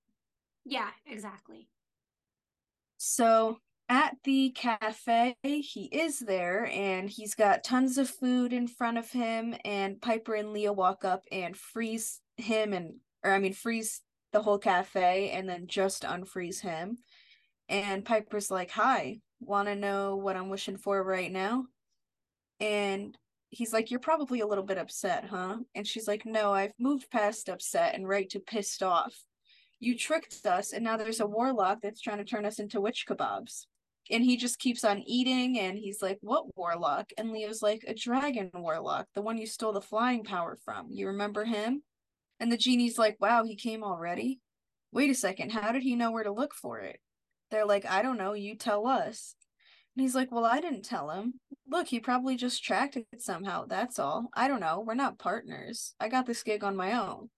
Yeah, exactly. So at the cafe, he is there and he's got tons of food in front of him. And Piper and Leo walk up and freeze him and, or I mean, freeze the whole cafe and then just unfreeze him. And Piper's like, Hi, want to know what I'm wishing for right now? And he's like, You're probably a little bit upset, huh? And she's like, No, I've moved past upset and right to pissed off. You tricked us, and now there's a warlock that's trying to turn us into witch kebabs. And he just keeps on eating, and he's like, What warlock? And Leo's like, A dragon warlock, the one you stole the flying power from. You remember him? And the genie's like, Wow, he came already? Wait a second, how did he know where to look for it? They're like, I don't know, you tell us. And he's like, Well, I didn't tell him. Look, he probably just tracked it somehow. That's all. I don't know. We're not partners. I got this gig on my own.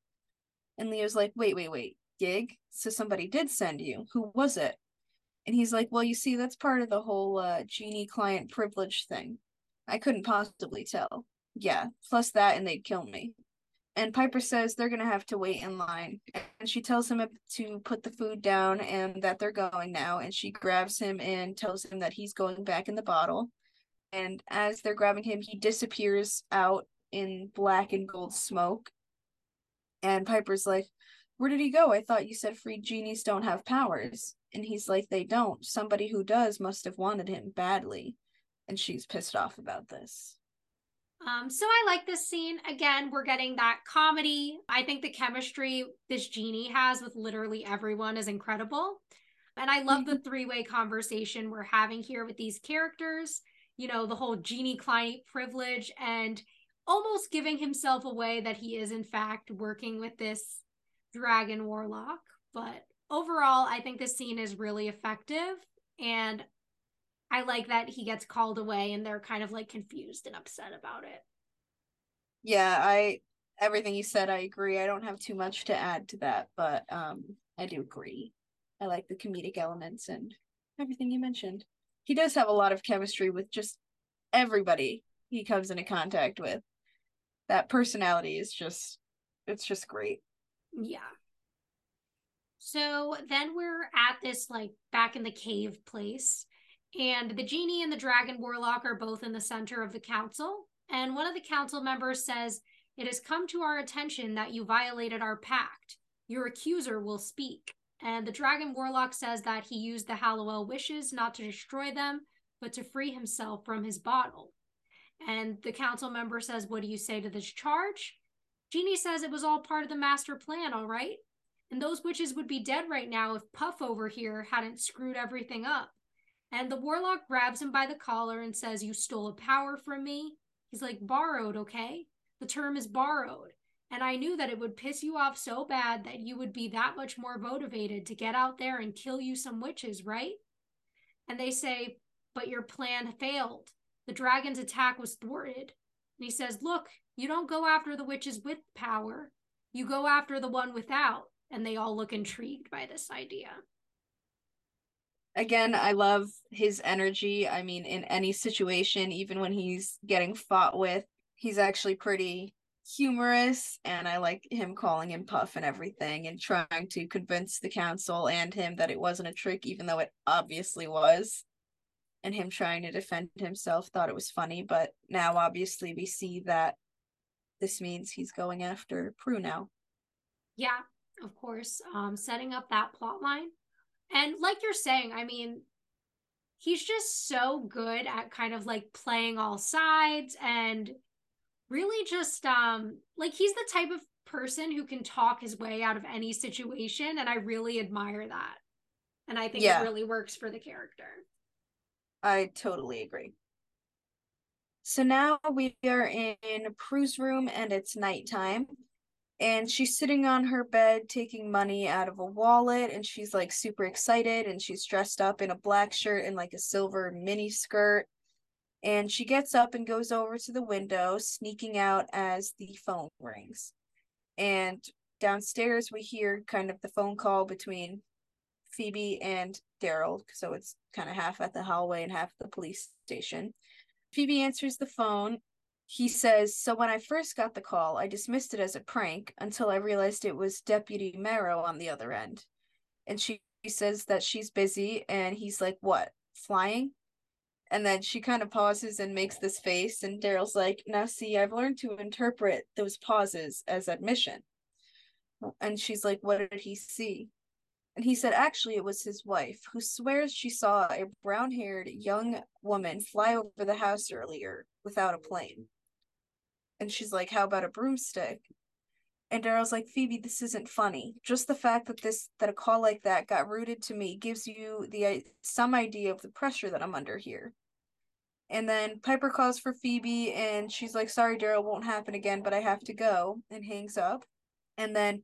And Leo's like, Wait, wait, wait. Gig? So somebody did send you. Who was it? And he's like, Well, you see, that's part of the whole uh, genie client privilege thing. I couldn't possibly tell. Yeah, plus that, and they'd kill me. And Piper says they're going to have to wait in line. And she tells him to put the food down and that they're going now. And she grabs him and tells him that he's going back in the bottle. And as they're grabbing him, he disappears out in black and gold smoke. And Piper's like, Where did he go? I thought you said free genies don't have powers. And he's like, They don't. Somebody who does must have wanted him badly. And she's pissed off about this. Um, so I like this scene. Again, we're getting that comedy. I think the chemistry this genie has with literally everyone is incredible. And I love the mm-hmm. three way conversation we're having here with these characters. You know, the whole genie client privilege and almost giving himself away that he is, in fact, working with this dragon warlock. But overall, I think this scene is really effective. And I like that he gets called away and they're kind of like confused and upset about it. Yeah, I everything you said I agree. I don't have too much to add to that, but um I do agree. I like the comedic elements and everything you mentioned. He does have a lot of chemistry with just everybody he comes into contact with. That personality is just it's just great. Yeah. So then we're at this like back in the cave place and the genie and the dragon warlock are both in the center of the council. And one of the council members says, It has come to our attention that you violated our pact. Your accuser will speak. And the dragon warlock says that he used the Halliwell wishes not to destroy them, but to free himself from his bottle. And the council member says, What do you say to this charge? Genie says it was all part of the master plan, all right? And those witches would be dead right now if Puff over here hadn't screwed everything up. And the warlock grabs him by the collar and says, You stole a power from me. He's like, Borrowed, okay? The term is borrowed. And I knew that it would piss you off so bad that you would be that much more motivated to get out there and kill you some witches, right? And they say, But your plan failed. The dragon's attack was thwarted. And he says, Look, you don't go after the witches with power, you go after the one without. And they all look intrigued by this idea again, I love his energy. I mean, in any situation, even when he's getting fought with, he's actually pretty humorous and I like him calling him Puff and everything and trying to convince the council and him that it wasn't a trick, even though it obviously was. And him trying to defend himself thought it was funny, but now obviously we see that this means he's going after Prue now. Yeah, of course. Um, setting up that plot line and like you're saying, I mean, he's just so good at kind of like playing all sides and really just um like he's the type of person who can talk his way out of any situation and I really admire that. And I think yeah. it really works for the character. I totally agree. So now we are in Prue's room and it's nighttime and she's sitting on her bed taking money out of a wallet and she's like super excited and she's dressed up in a black shirt and like a silver mini skirt and she gets up and goes over to the window sneaking out as the phone rings. And downstairs we hear kind of the phone call between phoebe and daryl so it's kind of half at the hallway and half at the police station. Phoebe answers the phone he says, So when I first got the call, I dismissed it as a prank until I realized it was Deputy Marrow on the other end. And she says that she's busy, and he's like, What, flying? And then she kind of pauses and makes this face, and Daryl's like, Now see, I've learned to interpret those pauses as admission. And she's like, What did he see? And he said, Actually, it was his wife, who swears she saw a brown haired young woman fly over the house earlier without a plane. And she's like, How about a broomstick? And Daryl's like, Phoebe, this isn't funny. Just the fact that this that a call like that got routed to me gives you the some idea of the pressure that I'm under here. And then Piper calls for Phoebe and she's like, Sorry, Daryl, won't happen again, but I have to go, and hangs up. And then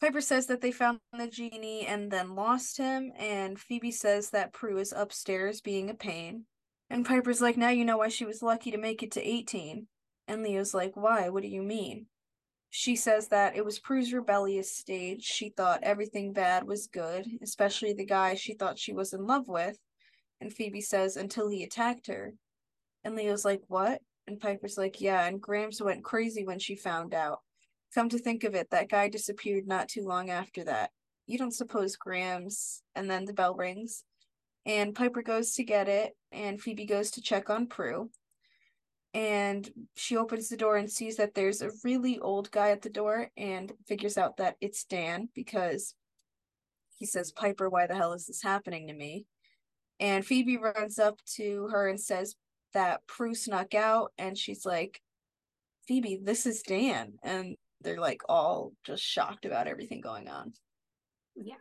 Piper says that they found the genie and then lost him, and Phoebe says that Prue is upstairs being a pain. And Piper's like, Now you know why she was lucky to make it to 18. And Leo's like, Why? What do you mean? She says that it was Prue's rebellious stage. She thought everything bad was good, especially the guy she thought she was in love with. And Phoebe says, Until he attacked her. And Leo's like, What? And Piper's like, Yeah, and Grams went crazy when she found out. Come to think of it, that guy disappeared not too long after that. You don't suppose Grams. And then the bell rings. And Piper goes to get it, and Phoebe goes to check on Prue. And she opens the door and sees that there's a really old guy at the door and figures out that it's Dan because he says, Piper, why the hell is this happening to me? And Phoebe runs up to her and says that Prue snuck out, and she's like, Phoebe, this is Dan. And they're like all just shocked about everything going on. Yeah.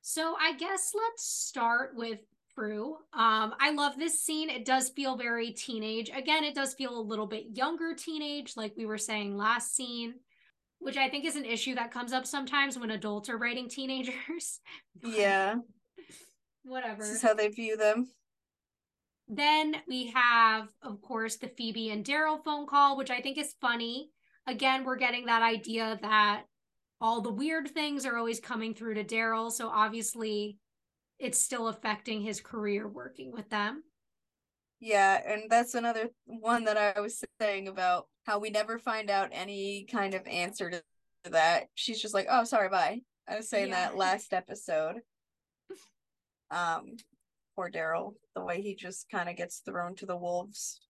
So I guess let's start with Prue. Um, I love this scene. It does feel very teenage. Again, it does feel a little bit younger teenage, like we were saying last scene, which I think is an issue that comes up sometimes when adults are writing teenagers. *laughs* yeah. Whatever. This is how they view them. Then we have, of course, the Phoebe and Daryl phone call, which I think is funny again, we're getting that idea that all the weird things are always coming through to Daryl. So obviously, it's still affecting his career working with them. Yeah, and that's another one that I was saying about how we never find out any kind of answer to that. She's just like, "Oh, sorry, bye." I was saying yeah. that last episode. *laughs* Um, poor Daryl, the way he just kind of gets thrown to the wolves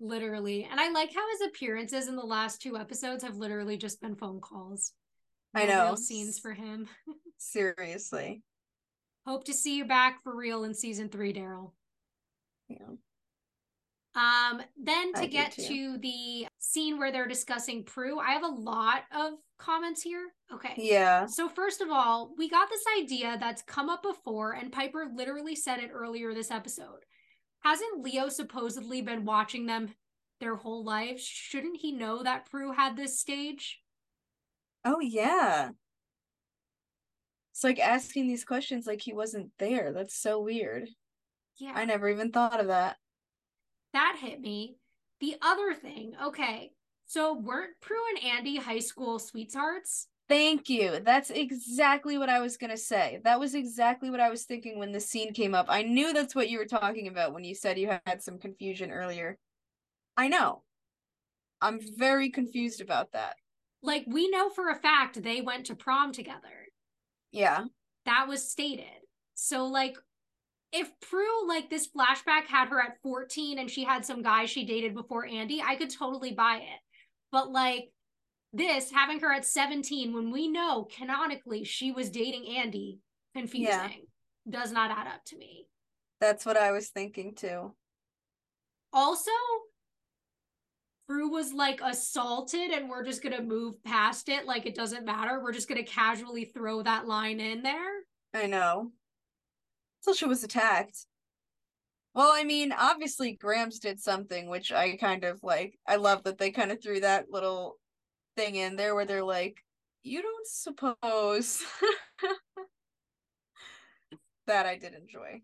Literally. And I like how his appearances in the last two episodes have literally just been phone calls. No I know. scenes for him. *laughs* Seriously. Hope to see you back for real in season three, Daryl. Yeah. Um, then to I get to the scene where they're discussing Prue, I have a lot of comments here. Okay. Yeah. So first of all, we got this idea that's come up before, and Piper literally said it earlier this episode hasn't Leo supposedly been watching them their whole lives? Shouldn't he know that Prue had this stage? Oh yeah. It's like asking these questions like he wasn't there. That's so weird. Yeah. I never even thought of that. That hit me. The other thing, okay. So weren't Prue and Andy high school sweethearts? Thank you. That's exactly what I was going to say. That was exactly what I was thinking when the scene came up. I knew that's what you were talking about when you said you had some confusion earlier. I know. I'm very confused about that. Like, we know for a fact they went to prom together. Yeah. That was stated. So, like, if Prue, like, this flashback had her at 14 and she had some guy she dated before Andy, I could totally buy it. But, like, this having her at 17 when we know canonically she was dating Andy, confusing. Yeah. Does not add up to me. That's what I was thinking too. Also, Prue was like assaulted, and we're just gonna move past it like it doesn't matter. We're just gonna casually throw that line in there. I know. Until she was attacked. Well, I mean, obviously Grams did something, which I kind of like. I love that they kind of threw that little thing in there where they're like, you don't suppose. *laughs* that I did enjoy.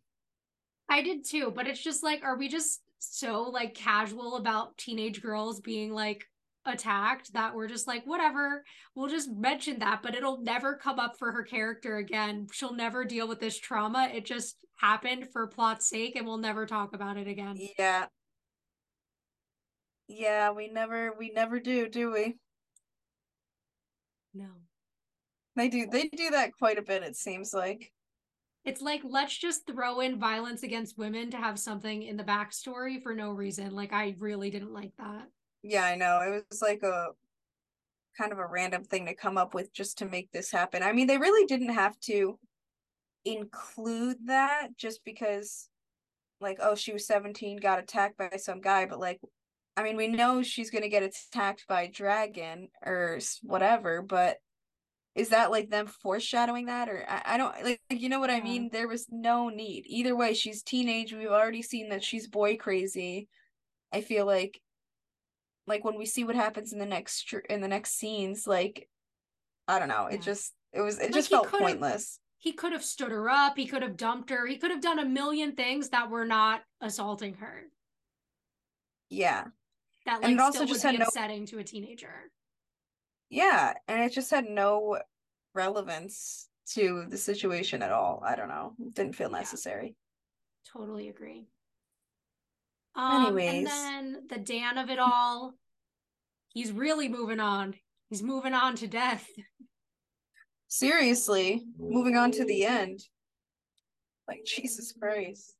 I did too, but it's just like, are we just so like casual about teenage girls being like attacked that we're just like, whatever, we'll just mention that, but it'll never come up for her character again. She'll never deal with this trauma. It just happened for plot's sake and we'll never talk about it again. Yeah. Yeah, we never we never do, do we? No. They do they do that quite a bit, it seems like. It's like let's just throw in violence against women to have something in the backstory for no reason. Like I really didn't like that. Yeah, I know. It was like a kind of a random thing to come up with just to make this happen. I mean, they really didn't have to include that just because like oh she was 17 got attacked by some guy but like I mean, we know she's gonna get attacked by dragon or whatever, but is that like them foreshadowing that or I, I don't like, like you know what yeah. I mean? There was no need. Either way, she's teenage. We've already seen that she's boy crazy. I feel like like when we see what happens in the next in the next scenes, like I don't know, yeah. it just it was it like just felt pointless. He could have stood her up, he could have dumped her, he could have done a million things that were not assaulting her. Yeah that like and it also just had upsetting no... to a teenager. Yeah, and it just had no relevance to the situation at all. I don't know. It didn't feel necessary. Yeah. Totally agree. Um, Anyways, and then the Dan of it all, he's really moving on. He's moving on to death. Seriously, moving on to the end. Like Jesus Christ.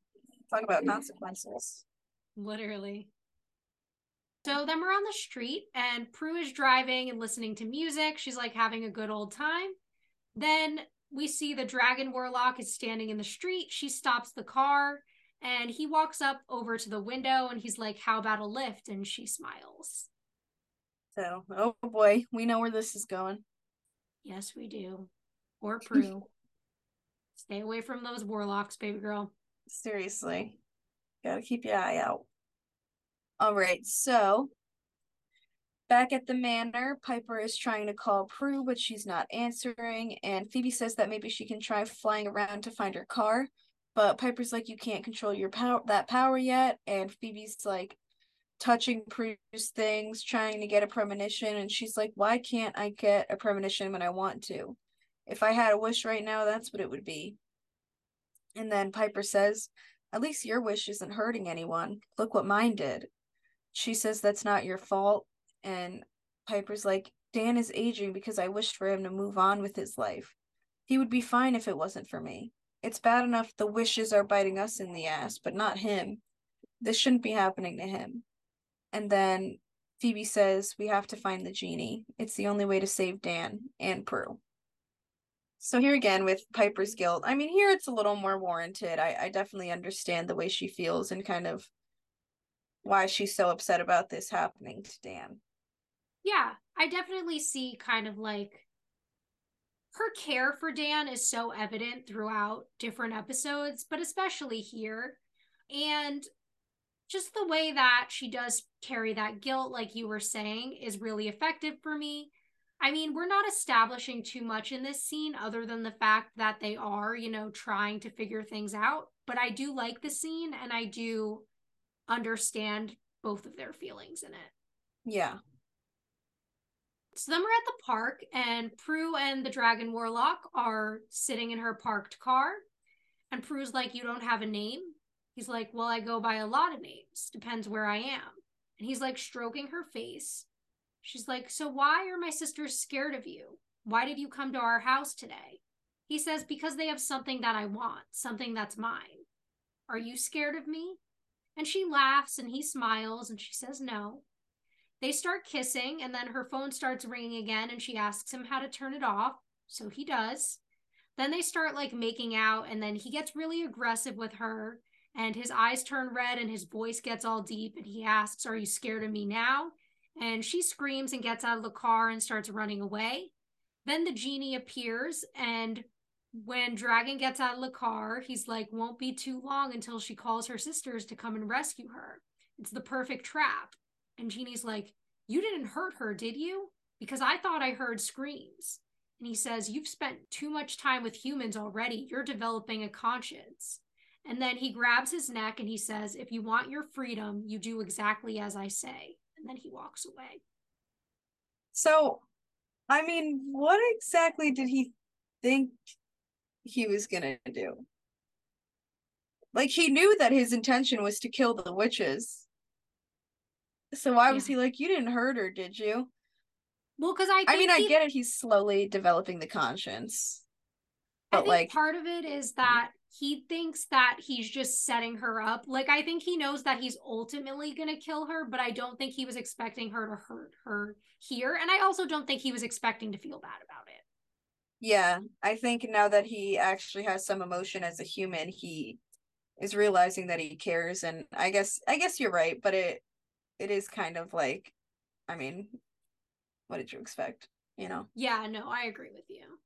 Talk about *laughs* consequences. Literally. So then we're on the street, and Prue is driving and listening to music. She's like having a good old time. Then we see the dragon warlock is standing in the street. She stops the car, and he walks up over to the window and he's like, How about a lift? And she smiles. So, oh boy, we know where this is going. Yes, we do. Or *laughs* Prue. Stay away from those warlocks, baby girl. Seriously. Gotta keep your eye out. All right, so back at the manor, Piper is trying to call Prue, but she's not answering. And Phoebe says that maybe she can try flying around to find her car. But Piper's like, you can't control your power that power yet. And Phoebe's like touching Prue's things, trying to get a premonition. And she's like, why can't I get a premonition when I want to? If I had a wish right now, that's what it would be. And then Piper says, At least your wish isn't hurting anyone. Look what mine did she says that's not your fault. And Piper's like, Dan is aging because I wished for him to move on with his life. He would be fine if it wasn't for me. It's bad enough the wishes are biting us in the ass, but not him. This shouldn't be happening to him. And then Phoebe says, We have to find the genie. It's the only way to save Dan and Prue. So here again with Piper's guilt, I mean, here it's a little more warranted. I, I definitely understand the way she feels and kind of why she's so upset about this happening to Dan. Yeah, I definitely see kind of like her care for Dan is so evident throughout different episodes, but especially here. And just the way that she does carry that guilt, like you were saying, is really effective for me. I mean, we're not establishing too much in this scene other than the fact that they are, you know, trying to figure things out. But I do like the scene and I do understand both of their feelings in it. Yeah. So then we're at the park, and Prue and the Dragon Warlock are sitting in her parked car. And Prue's like, You don't have a name? He's like, Well, I go by a lot of names. Depends where I am. And he's like stroking her face. She's like, So why are my sisters scared of you? Why did you come to our house today? He says, Because they have something that I want, something that's mine. Are you scared of me? And she laughs and he smiles and she says no. They start kissing and then her phone starts ringing again and she asks him how to turn it off. So he does. Then they start like making out and then he gets really aggressive with her and his eyes turn red and his voice gets all deep and he asks, Are you scared of me now? And she screams and gets out of the car and starts running away. Then the genie appears and when Dragon gets out of the car, he's like, won't be too long until she calls her sisters to come and rescue her. It's the perfect trap. And Genie's like, You didn't hurt her, did you? Because I thought I heard screams. And he says, You've spent too much time with humans already. You're developing a conscience. And then he grabs his neck and he says, If you want your freedom, you do exactly as I say. And then he walks away. So, I mean, what exactly did he think he was gonna do. Like he knew that his intention was to kill the witches. So why yeah. was he like, you didn't hurt her, did you? Well, because I I mean, he... I get it, he's slowly developing the conscience. But like part of it is that he thinks that he's just setting her up. Like I think he knows that he's ultimately going to kill her, but I don't think he was expecting her to hurt her here and I also don't think he was expecting to feel bad about it. Yeah, I think now that he actually has some emotion as a human, he is realizing that he cares and I guess I guess you're right, but it it is kind of like, I mean, what did you expect? You know? Yeah, no, I agree with you.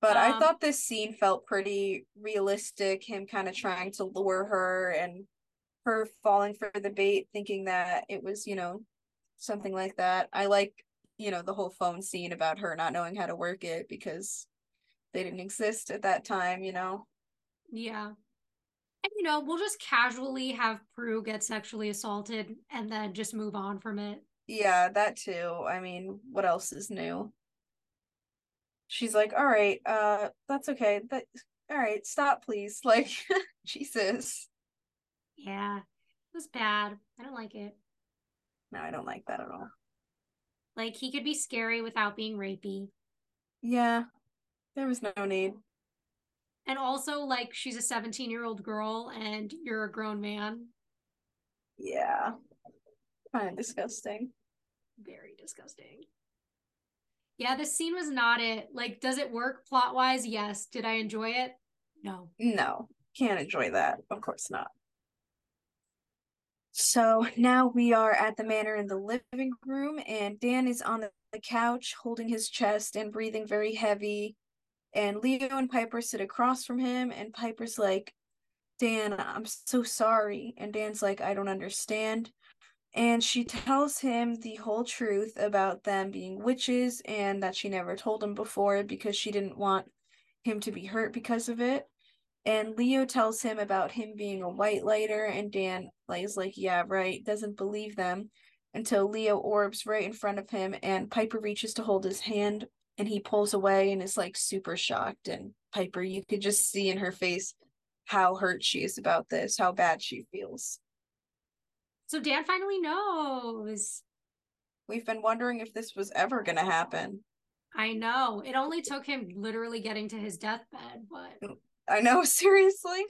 But I Um, thought this scene felt pretty realistic, him kind of trying to lure her and her falling for the bait, thinking that it was, you know, something like that. I like, you know, the whole phone scene about her not knowing how to work it because they didn't exist at that time, you know? Yeah. And you know, we'll just casually have Prue get sexually assaulted and then just move on from it. Yeah, that too. I mean, what else is new? She's like, all right, uh, that's okay. That all right, stop please. *laughs* Like, Jesus. Yeah. It was bad. I don't like it. No, I don't like that at all. Like he could be scary without being rapey. Yeah, there was no need. And also like she's a 17 year old girl and you're a grown man. Yeah. Kind of disgusting. Very disgusting. Yeah, this scene was not it. Like, does it work plot wise? Yes. Did I enjoy it? No. No, can't enjoy that. Of course not. So *laughs* now we are at the manor in the living room, and Dan is on the couch holding his chest and breathing very heavy. And Leo and Piper sit across from him, and Piper's like, Dan, I'm so sorry. And Dan's like, I don't understand. And she tells him the whole truth about them being witches and that she never told him before because she didn't want him to be hurt because of it. And Leo tells him about him being a white lighter, and Dan is like, Yeah, right, doesn't believe them until Leo orbs right in front of him, and Piper reaches to hold his hand, and he pulls away and is like super shocked. And Piper, you could just see in her face how hurt she is about this, how bad she feels. So Dan finally knows. We've been wondering if this was ever going to happen. I know. It only took him literally getting to his deathbed, but mm. I know, *laughs* seriously.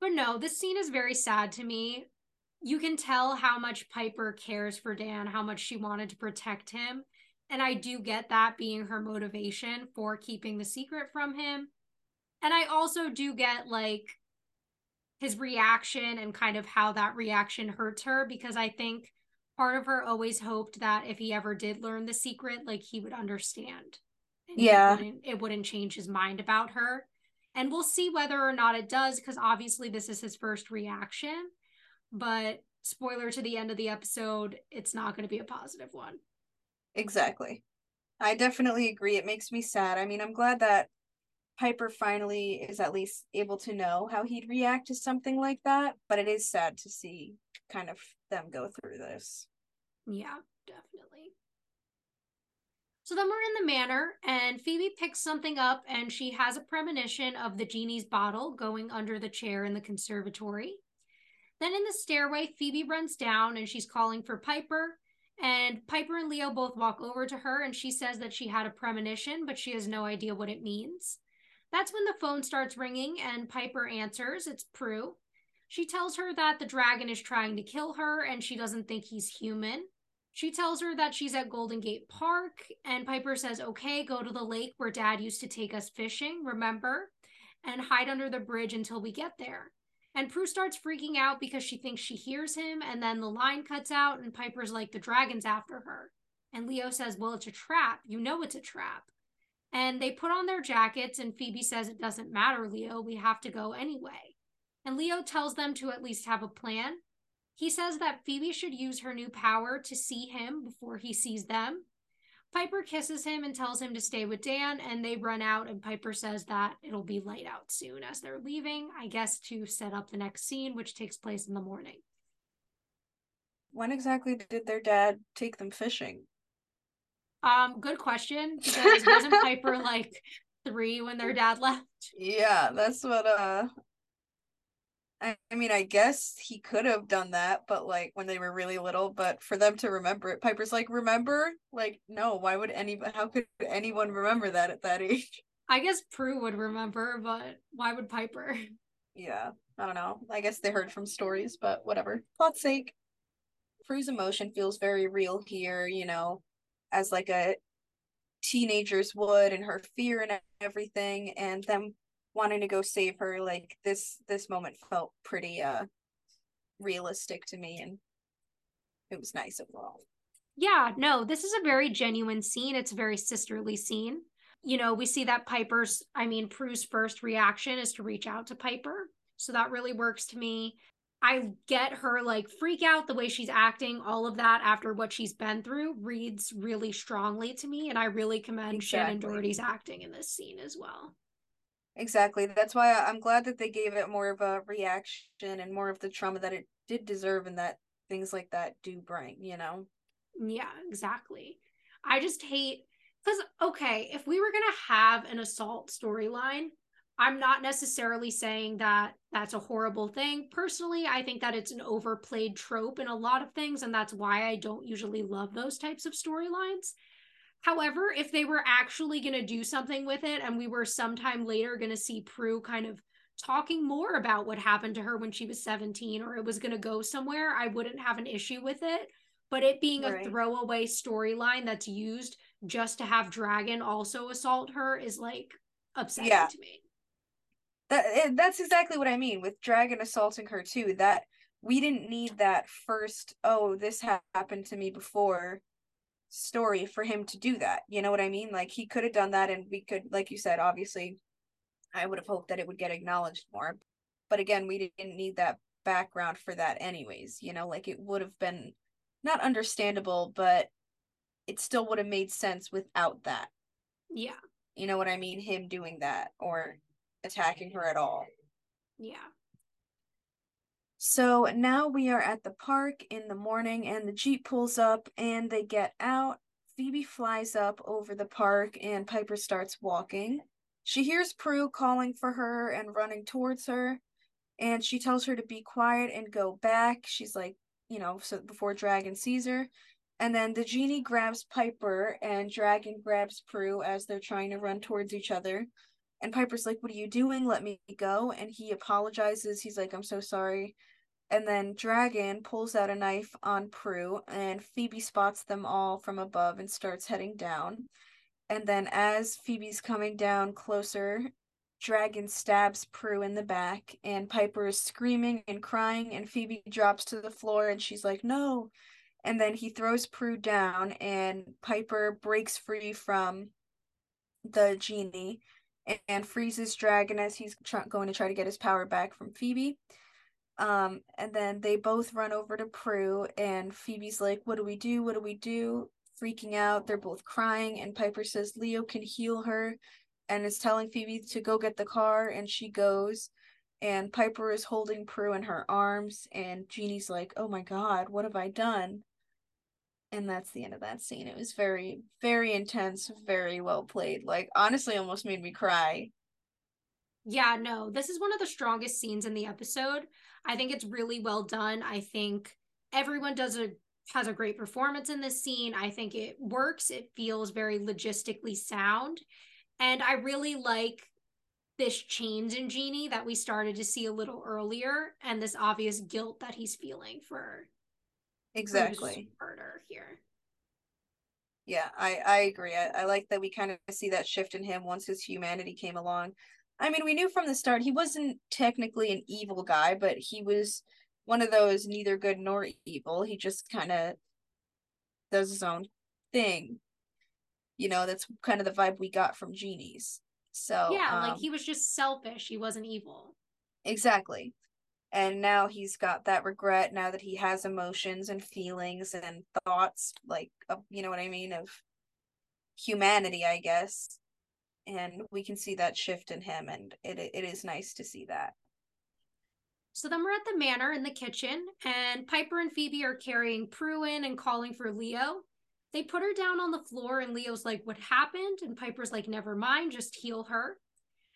but no, this scene is very sad to me. You can tell how much Piper cares for Dan, how much she wanted to protect him. And I do get that being her motivation for keeping the secret from him. And I also do get like his reaction and kind of how that reaction hurts her because I think part of her always hoped that if he ever did learn the secret, like he would understand. Yeah. wouldn't- it wouldn't change his mind about her. And we'll see whether or not it does because obviously this is his first reaction. But spoiler to the end of the episode, it's not going to be a positive one. Exactly. I definitely agree. It makes me sad. I mean, I'm glad that Piper finally is at least able to know how he'd react to something like that, but it is sad to see kind of them go through this. Yeah, definitely. So then we're in the manor, and Phoebe picks something up, and she has a premonition of the genie's bottle going under the chair in the conservatory. Then in the stairway, Phoebe runs down and she's calling for Piper. And Piper and Leo both walk over to her, and she says that she had a premonition, but she has no idea what it means. That's when the phone starts ringing, and Piper answers. It's Prue. She tells her that the dragon is trying to kill her, and she doesn't think he's human. She tells her that she's at Golden Gate Park, and Piper says, Okay, go to the lake where dad used to take us fishing, remember? And hide under the bridge until we get there. And Prue starts freaking out because she thinks she hears him, and then the line cuts out, and Piper's like, The dragon's after her. And Leo says, Well, it's a trap. You know it's a trap. And they put on their jackets, and Phoebe says, It doesn't matter, Leo. We have to go anyway. And Leo tells them to at least have a plan. He says that Phoebe should use her new power to see him before he sees them. Piper kisses him and tells him to stay with Dan, and they run out. And Piper says that it'll be light out soon as they're leaving, I guess to set up the next scene, which takes place in the morning. When exactly did their dad take them fishing? Um, good question because wasn't Piper like three when their dad left? *laughs* Yeah, that's what uh I, I mean, I guess he could have done that, but like when they were really little, but for them to remember it, Piper's like, remember? Like, no, why would any how could anyone remember that at that *laughs* age? I guess Prue would remember, but why would Piper? Yeah, I don't know. I guess they heard from stories, but whatever. Plot's sake. Prue's emotion feels very real here, you know, as like a teenager's would and her fear and everything and them wanting to go save her like this this moment felt pretty uh realistic to me and it was nice overall. Yeah, no, this is a very genuine scene. It's a very sisterly scene. You know, we see that Piper's, I mean, Prue's first reaction is to reach out to Piper. So that really works to me. I get her like freak out the way she's acting, all of that after what she's been through reads really strongly to me. And I really commend exactly. Shannen Doherty's acting in this scene as well. Exactly. That's why I'm glad that they gave it more of a reaction and more of the trauma that it did deserve and that things like that do bring, you know? Yeah, exactly. I just hate because, okay, if we were going to have an assault storyline, I'm not necessarily saying that that's a horrible thing. Personally, I think that it's an overplayed trope in a lot of things, and that's why I don't usually love those types of storylines. However, if they were actually going to do something with it and we were sometime later going to see Prue kind of talking more about what happened to her when she was 17 or it was going to go somewhere, I wouldn't have an issue with it. But it being right. a throwaway storyline that's used just to have Dragon also assault her is like upsetting yeah. to me. That eh, that's exactly what I mean with Dragon assaulting her too. That we didn't need that first, oh, this happened to me before story for him to do that. You know what I mean? Like he could have done that and we could like you said, obviously I would have hoped that it would get acknowledged more. But again, we didn't need that background for that anyways. You know, like it would have been not understandable, but it still would have made sense without that. Yeah. You know what I mean? Him doing that or attacking her at all. Yeah. So now we are at the park in the morning, and the Jeep pulls up and they get out. Phoebe flies up over the park, and Piper starts walking. She hears Prue calling for her and running towards her, and she tells her to be quiet and go back. She's like, you know, so before Dragon sees her. And then the genie grabs Piper, and Dragon grabs Prue as they're trying to run towards each other. And Piper's like, What are you doing? Let me go. And he apologizes. He's like, I'm so sorry. And then Dragon pulls out a knife on Prue, and Phoebe spots them all from above and starts heading down. And then, as Phoebe's coming down closer, Dragon stabs Prue in the back, and Piper is screaming and crying, and Phoebe drops to the floor, and she's like, No. And then he throws Prue down, and Piper breaks free from the genie and freezes Dragon as he's tr- going to try to get his power back from Phoebe. Um, and then they both run over to Prue, and Phoebe's like, What do we do? What do we do? Freaking out. They're both crying, and Piper says Leo can heal her and is telling Phoebe to go get the car, and she goes. And Piper is holding Prue in her arms, and Genie's like, Oh my god, what have I done? and that's the end of that scene. It was very, very intense, very well played. Like honestly, almost made me cry. Yeah, no, this is one of the strongest scenes in the episode. I think it's really well done. I think everyone does a has a great performance in this scene. I think it works. It feels very logistically sound. And I really like this change in Genie that we started to see a little earlier and this obvious guilt that he's feeling for exactly murder here yeah i i agree I, I like that we kind of see that shift in him once his humanity came along i mean we knew from the start he wasn't technically an evil guy but he was one of those neither good nor evil. He just kind of does his own thing. You know that's kind of the vibe we got from genies. So yeah um, like he was just selfish. He wasn't evil. Exactly. And now he's got that regret now that he has emotions and feelings and thoughts like of, you know what i mean of humanity i guess and we can see that shift in him and it it is nice to see that so then we're at the manor in the kitchen and piper and phoebe are carrying prue in and calling for leo they put her down on the floor and leo's like what happened and piper's like never mind just heal her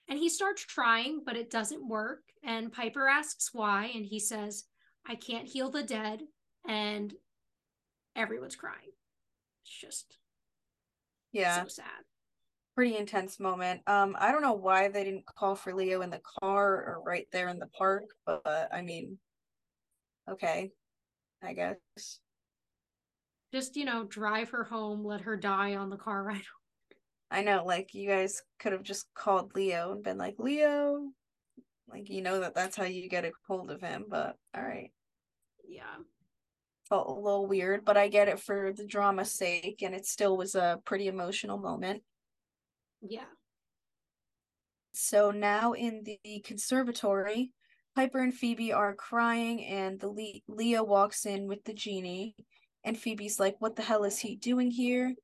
and he starts trying, but it doesn't work. And Piper asks why, and he says, I can't heal the dead. And everyone's crying. It's just yeah so sad. Pretty intense moment. Um, I don't know why they didn't call for Leo in the car or right there in the park, but I mean, okay, I guess. Just you know, drive her home, let her die on the car *laughs* ride I know, like you guys could have just called Leo and been like, Leo, like you know that that's how you get a hold of him. But all right. Yeah. Felt a little weird, but I get it for the drama's sake, and it still was a pretty emotional moment. Yeah. So now in the conservatory, Piper and Phoebe are crying, and the Le- Leo walks in with the genie, and Phoebe's like, "What the hell is he doing here?"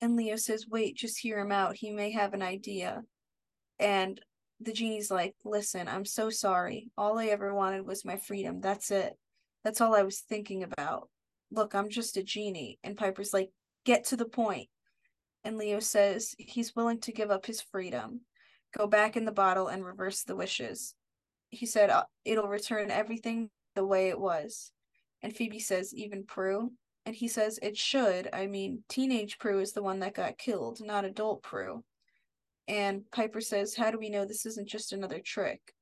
And Leo says, "Wait, just hear him out. He may have an idea." And the genie's like, "Listen, I'm so sorry. All I ever wanted was my freedom. That's it. That's all I was thinking about. Look, I'm just a genie." And Piper's like, "Get to the point." And Leo says he's willing to give up his freedom go back in the bottle and reverse the wishes. He said uh, it'll return everything the way it was. And Phoebe says, even Prue. And he says it should. I mean, teenage Prue is the one that got killed, not adult Prue. And Piper says, How do we know this isn't just another trick?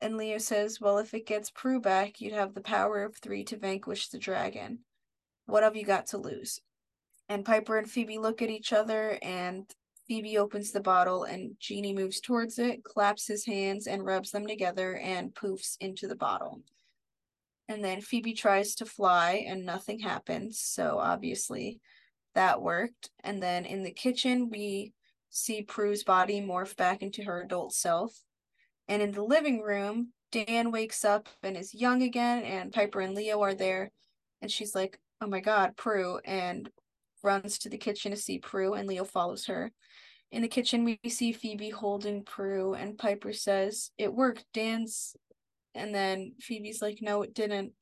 And Leo says, Well, if it gets Prue back, you'd have the power of three to vanquish the dragon. What have you got to lose? And Piper and Phoebe look at each other, and Phoebe opens the bottle and Genie moves towards it, claps his hands, and rubs them together and poofs into the bottle. And then Phoebe tries to fly and nothing happens. So obviously that worked. And then in the kitchen, we see Prue's body morph back into her adult self. And in the living room, Dan wakes up and is young again, and Piper and Leo are there. And she's like, Oh my God, Prue. And runs to the kitchen to see Prue, and Leo follows her. In the kitchen, we see Phoebe holding Prue, and Piper says, It worked, Dan's. And then Phoebe's like, No, it didn't.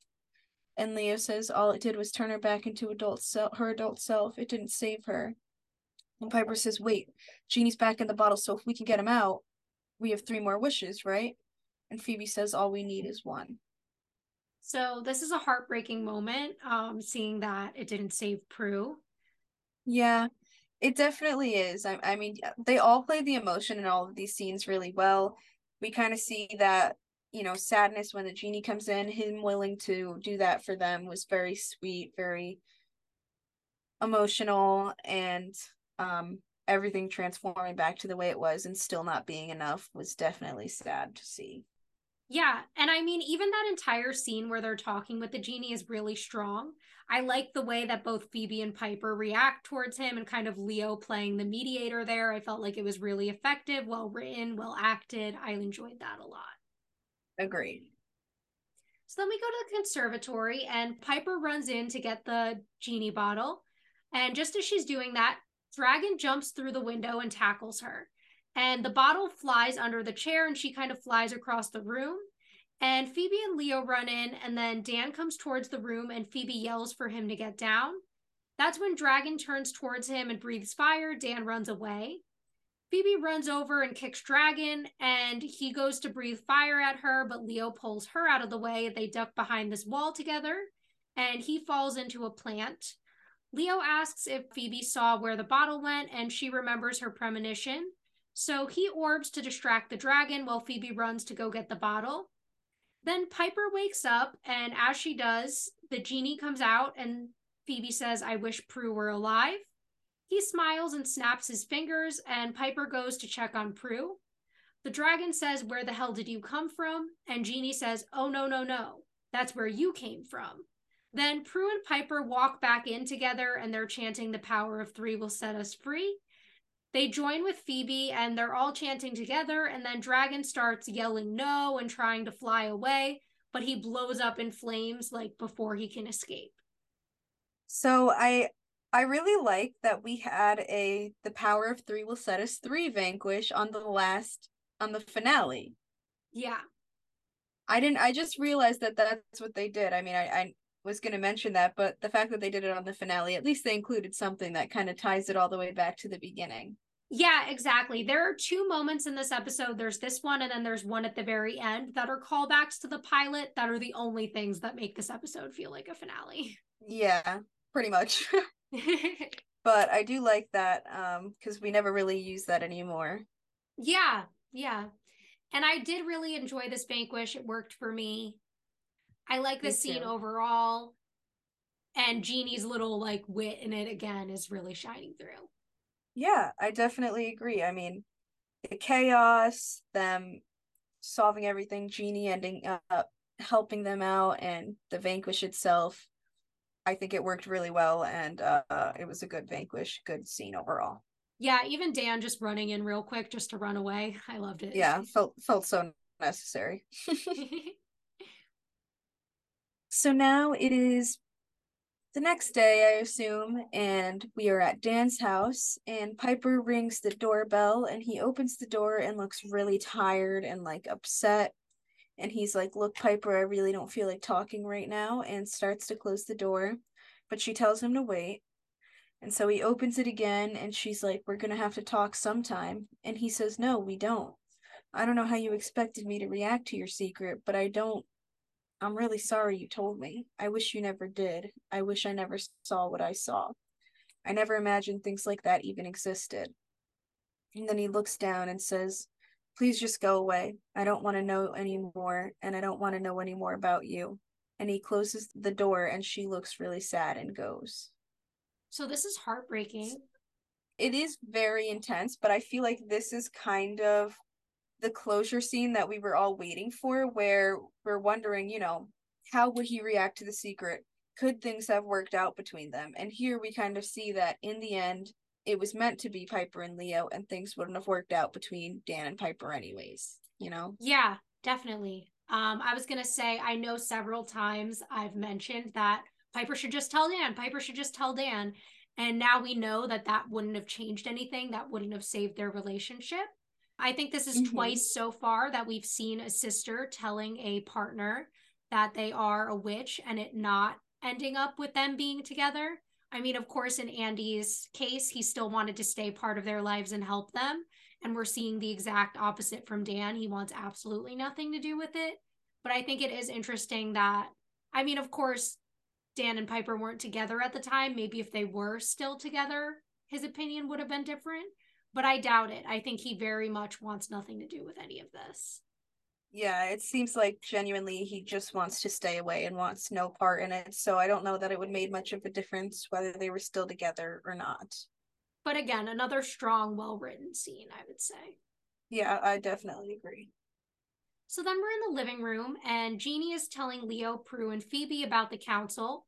And Leo says, All it did was turn her back into adult self, her adult self. It didn't save her. And Piper says, Wait, Genie's back in the bottle, so if we can get him out, we have three more wishes, right? And Phoebe says, All we need is one. So this is a heartbreaking moment, um, seeing that it didn't save Prue. Yeah, it definitely is. I, I mean, they all play the emotion in all of these scenes really well. We kind of see that, you know, sadness when the genie comes in, him willing to do that for them was very sweet, very emotional, and um, everything transforming back to the way it was and still not being enough was definitely sad to see. Yeah, and I mean, even that entire scene where they're talking with the genie is really strong. I like the way that both Phoebe and Piper react towards him and kind of Leo playing the mediator there. I felt like it was really effective, well written, well acted. I enjoyed that a lot. Agreed. So then we go to the conservatory, and Piper runs in to get the genie bottle. And just as she's doing that, Dragon jumps through the window and tackles her and the bottle flies under the chair and she kind of flies across the room. And phoebe and leo run in and then dan comes towards the room and phoebe yells for him to get down. That's when dragon turns towards him and breathes fire. Dan runs away. Phoebe runs over and kicks dragon and he goes to breathe fire at her but leo pulls her out of the way. They duck behind this wall together and he falls into a plant. Leo asks if phoebe saw where the bottle went and she remembers her premonition so he orbs to distract the dragon while Phoebe runs to go get the bottle. Then Piper wakes up, and as she does, the genie comes out, and Phoebe says, I wish Prue were alive. He smiles and snaps his fingers, and Piper goes to check on Prue. The dragon says, Where the hell did you come from? And Genie says, Oh, no, no, no. That's where you came from. Then Prue and Piper walk back in together, and they're chanting, The power of three will set us free. They join with Phoebe and they're all chanting together. And then Dragon starts yelling no and trying to fly away, but he blows up in flames like before he can escape. So I I really like that we had a the power of three will set us three vanquish on the last on the finale. Yeah. I didn't I just realized that that's what they did. I mean, I, I was going to mention that, but the fact that they did it on the finale, at least they included something that kind of ties it all the way back to the beginning. Yeah, exactly. There are two moments in this episode. There's this one, and then there's one at the very end that are callbacks to the pilot that are the only things that make this episode feel like a finale. *laughs* Yeah, pretty much. *laughs* but I do like that um because we never really use that anymore. Yeah, yeah. And I did really enjoy this vanquish. It worked for me. I like the scene overall. And Genie's little like wit in it again is really shining through. Yeah, I definitely agree. I mean, the chaos, them solving everything, Genie ending up helping them out and the vanquish itself. I think it worked really well and uh, it was a good vanquish, good scene overall. Yeah, even Dan just running in real quick just to run away. I loved it. Yeah, felt felt so necessary. *laughs* *laughs* so now it is the next day, I assume, and we are at Dan's house, and Piper rings the doorbell, and he opens the door and looks really tired and like upset. And he's like, Look, Piper, I really don't feel like talking right now, and starts to close the door. But she tells him to wait. And so he opens it again, and she's like, We're gonna have to talk sometime. And he says, No, we don't. I don't know how you expected me to react to your secret, but I don't. I'm really sorry you told me. I wish you never did. I wish I never saw what I saw. I never imagined things like that even existed. And then he looks down and says, Please just go away. I don't want to know anymore, and I don't want to know any more about you. And he closes the door, and she looks really sad and goes. So this is heartbreaking. It is very intense, but I feel like this is kind of the closure scene that we were all waiting for, where we're wondering, you know, how would he react to the secret? Could things have worked out between them? And here we kind of see that in the end, it was meant to be Piper and Leo, and things wouldn't have worked out between Dan and Piper, anyways, you know? Yeah, definitely. Um, I was gonna say, I know several times I've mentioned that Piper should just tell Dan. Piper should just tell Dan. And now we know that that wouldn't have changed anything. That wouldn't have saved their relationship. I think this is mm-hmm. twice so far that we've seen a sister telling a partner that they are a witch and it not ending up with them being together. I mean, of course, in Andy's case, he still wanted to stay part of their lives and help them. And we're seeing the exact opposite from Dan. He wants absolutely nothing to do with it. But I think it is interesting that, I mean, of course, Dan and Piper weren't together at the time. Maybe if they were still together, his opinion would have been different. But I doubt it. I think he very much wants nothing to do with any of this. Yeah, it seems like genuinely he just wants to stay away and wants no part in it. So I don't know that it would made much of a difference whether they were still together or not. But again, another strong, well written scene, I would say. Yeah, I definitely agree. So then we're in the living room, and Genie is telling Leo, Prue, and Phoebe about the council.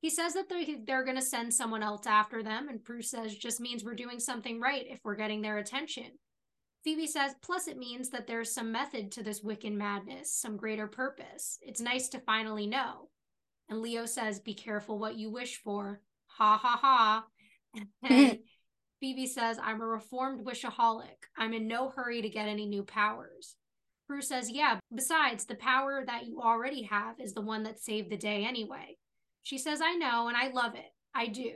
He says that they're, they're going to send someone else after them, and Prue says just means we're doing something right if we're getting their attention. Phoebe says, plus it means that there's some method to this Wiccan madness, some greater purpose. It's nice to finally know. And Leo says, be careful what you wish for. Ha ha ha. *laughs* And Phoebe says, I'm a reformed wishaholic. I'm in no hurry to get any new powers. Prue says, Yeah, besides, the power that you already have is the one that saved the day anyway. She says, I know, and I love it. I do.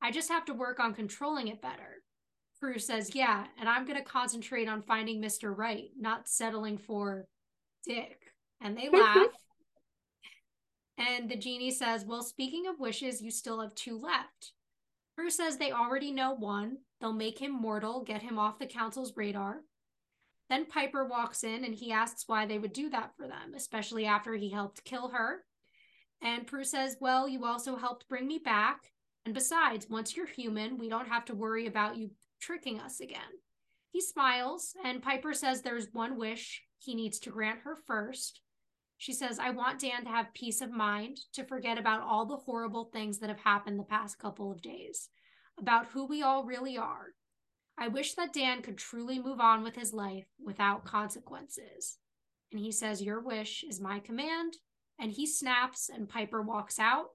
I just have to work on controlling it better. Prue says, Yeah, and I'm going to concentrate on finding Mr. Right, not settling for Dick. And they *laughs* laugh. and the genie says, Well, speaking of wishes, you still have two left. Prue says they already know one. They'll make him mortal, get him off the council's radar. Then Piper walks in and he asks why they would do that for them, especially after he helped kill her. And Prue says, Well, you also helped bring me back. And besides, once you're human, we don't have to worry about you tricking us again. He smiles, and Piper says there's one wish he needs to grant her first. She says, I want Dan to have peace of mind, to forget about all the horrible things that have happened the past couple of days, about who we all really are, I wish that Dan could truly move on with his life without consequences. And he says, Your wish is my command. And he snaps, and Piper walks out.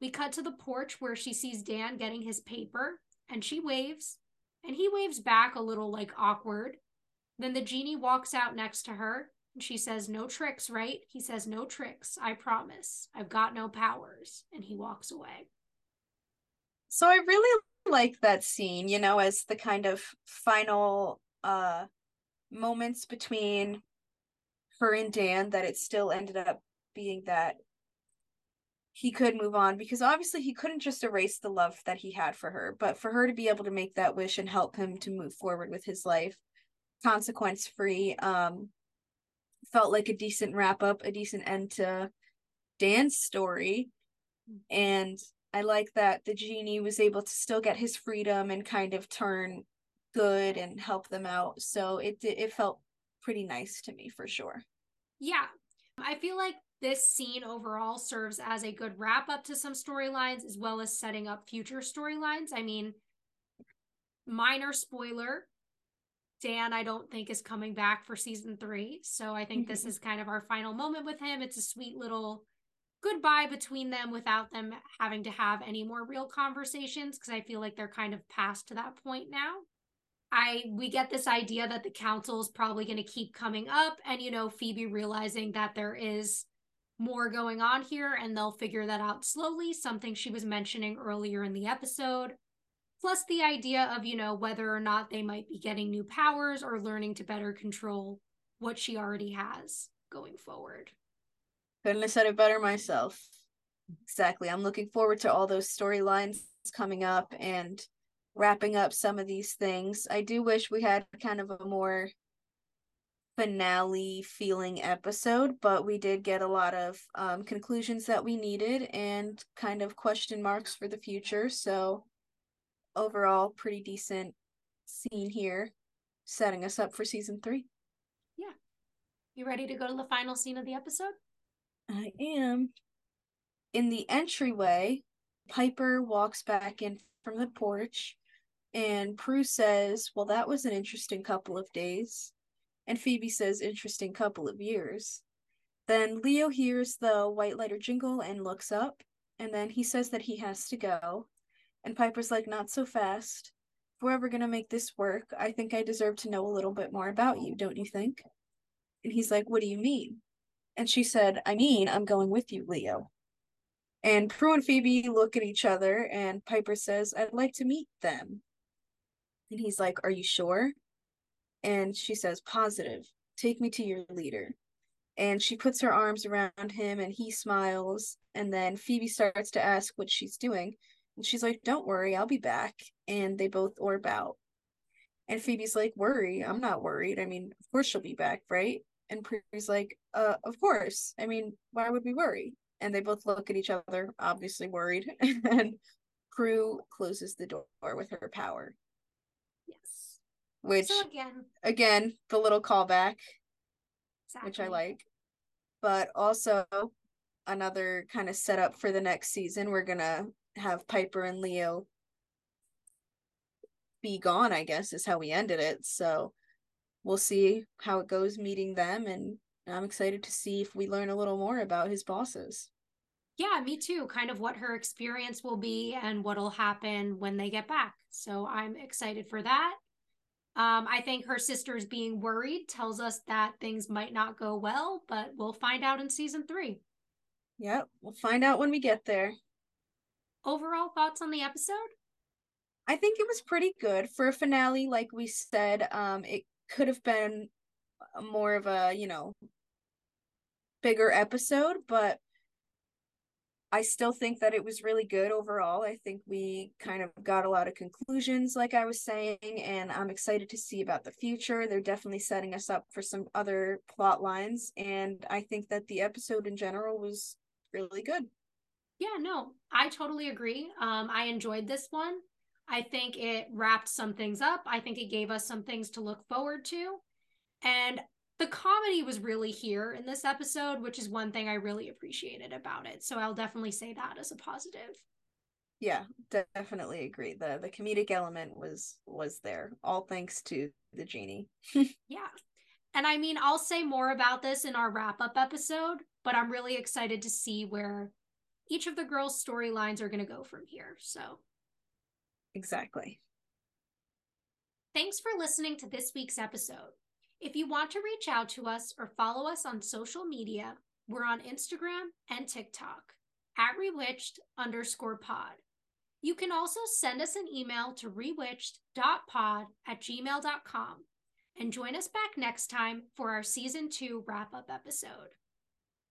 We cut to the porch where she sees Dan getting his paper, and she waves, and he waves back a little like awkward. Then the genie walks out next to her, and she says, No tricks, right? He says, No tricks, I promise. I've got no powers. And he walks away. So I really like that scene, you know, as the kind of final uh moments between her and Dan that it still ended up being that he could move on because obviously he couldn't just erase the love that he had for her, but for her to be able to make that wish and help him to move forward with his life consequence free um felt like a decent wrap up, a decent end to Dan's story. And I like that the genie was able to still get his freedom and kind of turn good and help them out. So it it felt pretty nice to me for sure. Yeah. I feel like this scene overall serves as a good wrap up to some storylines as well as setting up future storylines. I mean, minor spoiler Dan, I don't think is coming back for season three. So I think this mm-hmm. is kind of our final moment with him. It's a sweet little goodbye between them without them having to have any more real conversations because I feel like they're kind of past to that point now. I we get this idea that the council is probably going to keep coming up and you know Phoebe realizing that there is more going on here and they'll figure that out slowly, something she was mentioning earlier in the episode. Plus the idea of, you know, whether or not they might be getting new powers or learning to better control what she already has going forward. Couldn't have said it better myself. Exactly. I'm looking forward to all those storylines coming up and wrapping up some of these things. I do wish we had kind of a more finale feeling episode, but we did get a lot of um, conclusions that we needed and kind of question marks for the future. So, overall, pretty decent scene here, setting us up for season three. Yeah. You ready to go to the final scene of the episode? I am. In the entryway, Piper walks back in from the porch, and Prue says, Well, that was an interesting couple of days. And Phoebe says, Interesting couple of years. Then Leo hears the white lighter jingle and looks up, and then he says that he has to go. And Piper's like, Not so fast. If we're ever going to make this work, I think I deserve to know a little bit more about you, don't you think? And he's like, What do you mean? And she said, I mean, I'm going with you, Leo. And Prue and Phoebe look at each other, and Piper says, I'd like to meet them. And he's like, Are you sure? And she says, Positive. Take me to your leader. And she puts her arms around him, and he smiles. And then Phoebe starts to ask what she's doing. And she's like, Don't worry, I'll be back. And they both orb out. And Phoebe's like, Worry? I'm not worried. I mean, of course she'll be back, right? And Prue's like, uh, of course. I mean, why would we worry? And they both look at each other, obviously worried. *laughs* and Prue closes the door with her power. Yes. Which so again, again, the little callback, exactly. which I like. But also another kind of setup for the next season. We're gonna have Piper and Leo be gone, I guess, is how we ended it. So we'll see how it goes meeting them and I'm excited to see if we learn a little more about his bosses. Yeah, me too. Kind of what her experience will be and what'll happen when they get back. So I'm excited for that. Um, I think her sister's being worried tells us that things might not go well, but we'll find out in season three. Yep, we'll find out when we get there. Overall thoughts on the episode? I think it was pretty good for a finale. Like we said, um, it could have been more of a you know bigger episode, but I still think that it was really good overall. I think we kind of got a lot of conclusions, like I was saying, and I'm excited to see about the future. They're definitely setting us up for some other plot lines, and I think that the episode in general was really good. Yeah, no, I totally agree. Um, I enjoyed this one. I think it wrapped some things up. I think it gave us some things to look forward to. And the comedy was really here in this episode, which is one thing I really appreciated about it. So I'll definitely say that as a positive. Yeah, definitely agree. The the comedic element was was there, all thanks to the genie. *laughs* yeah. And I mean, I'll say more about this in our wrap up episode, but I'm really excited to see where each of the girls' storylines are going to go from here. So, exactly. Thanks for listening to this week's episode. If you want to reach out to us or follow us on social media, we're on Instagram and TikTok at rewitched underscore pod. You can also send us an email to rewitched.pod at gmail.com and join us back next time for our season two wrap up episode.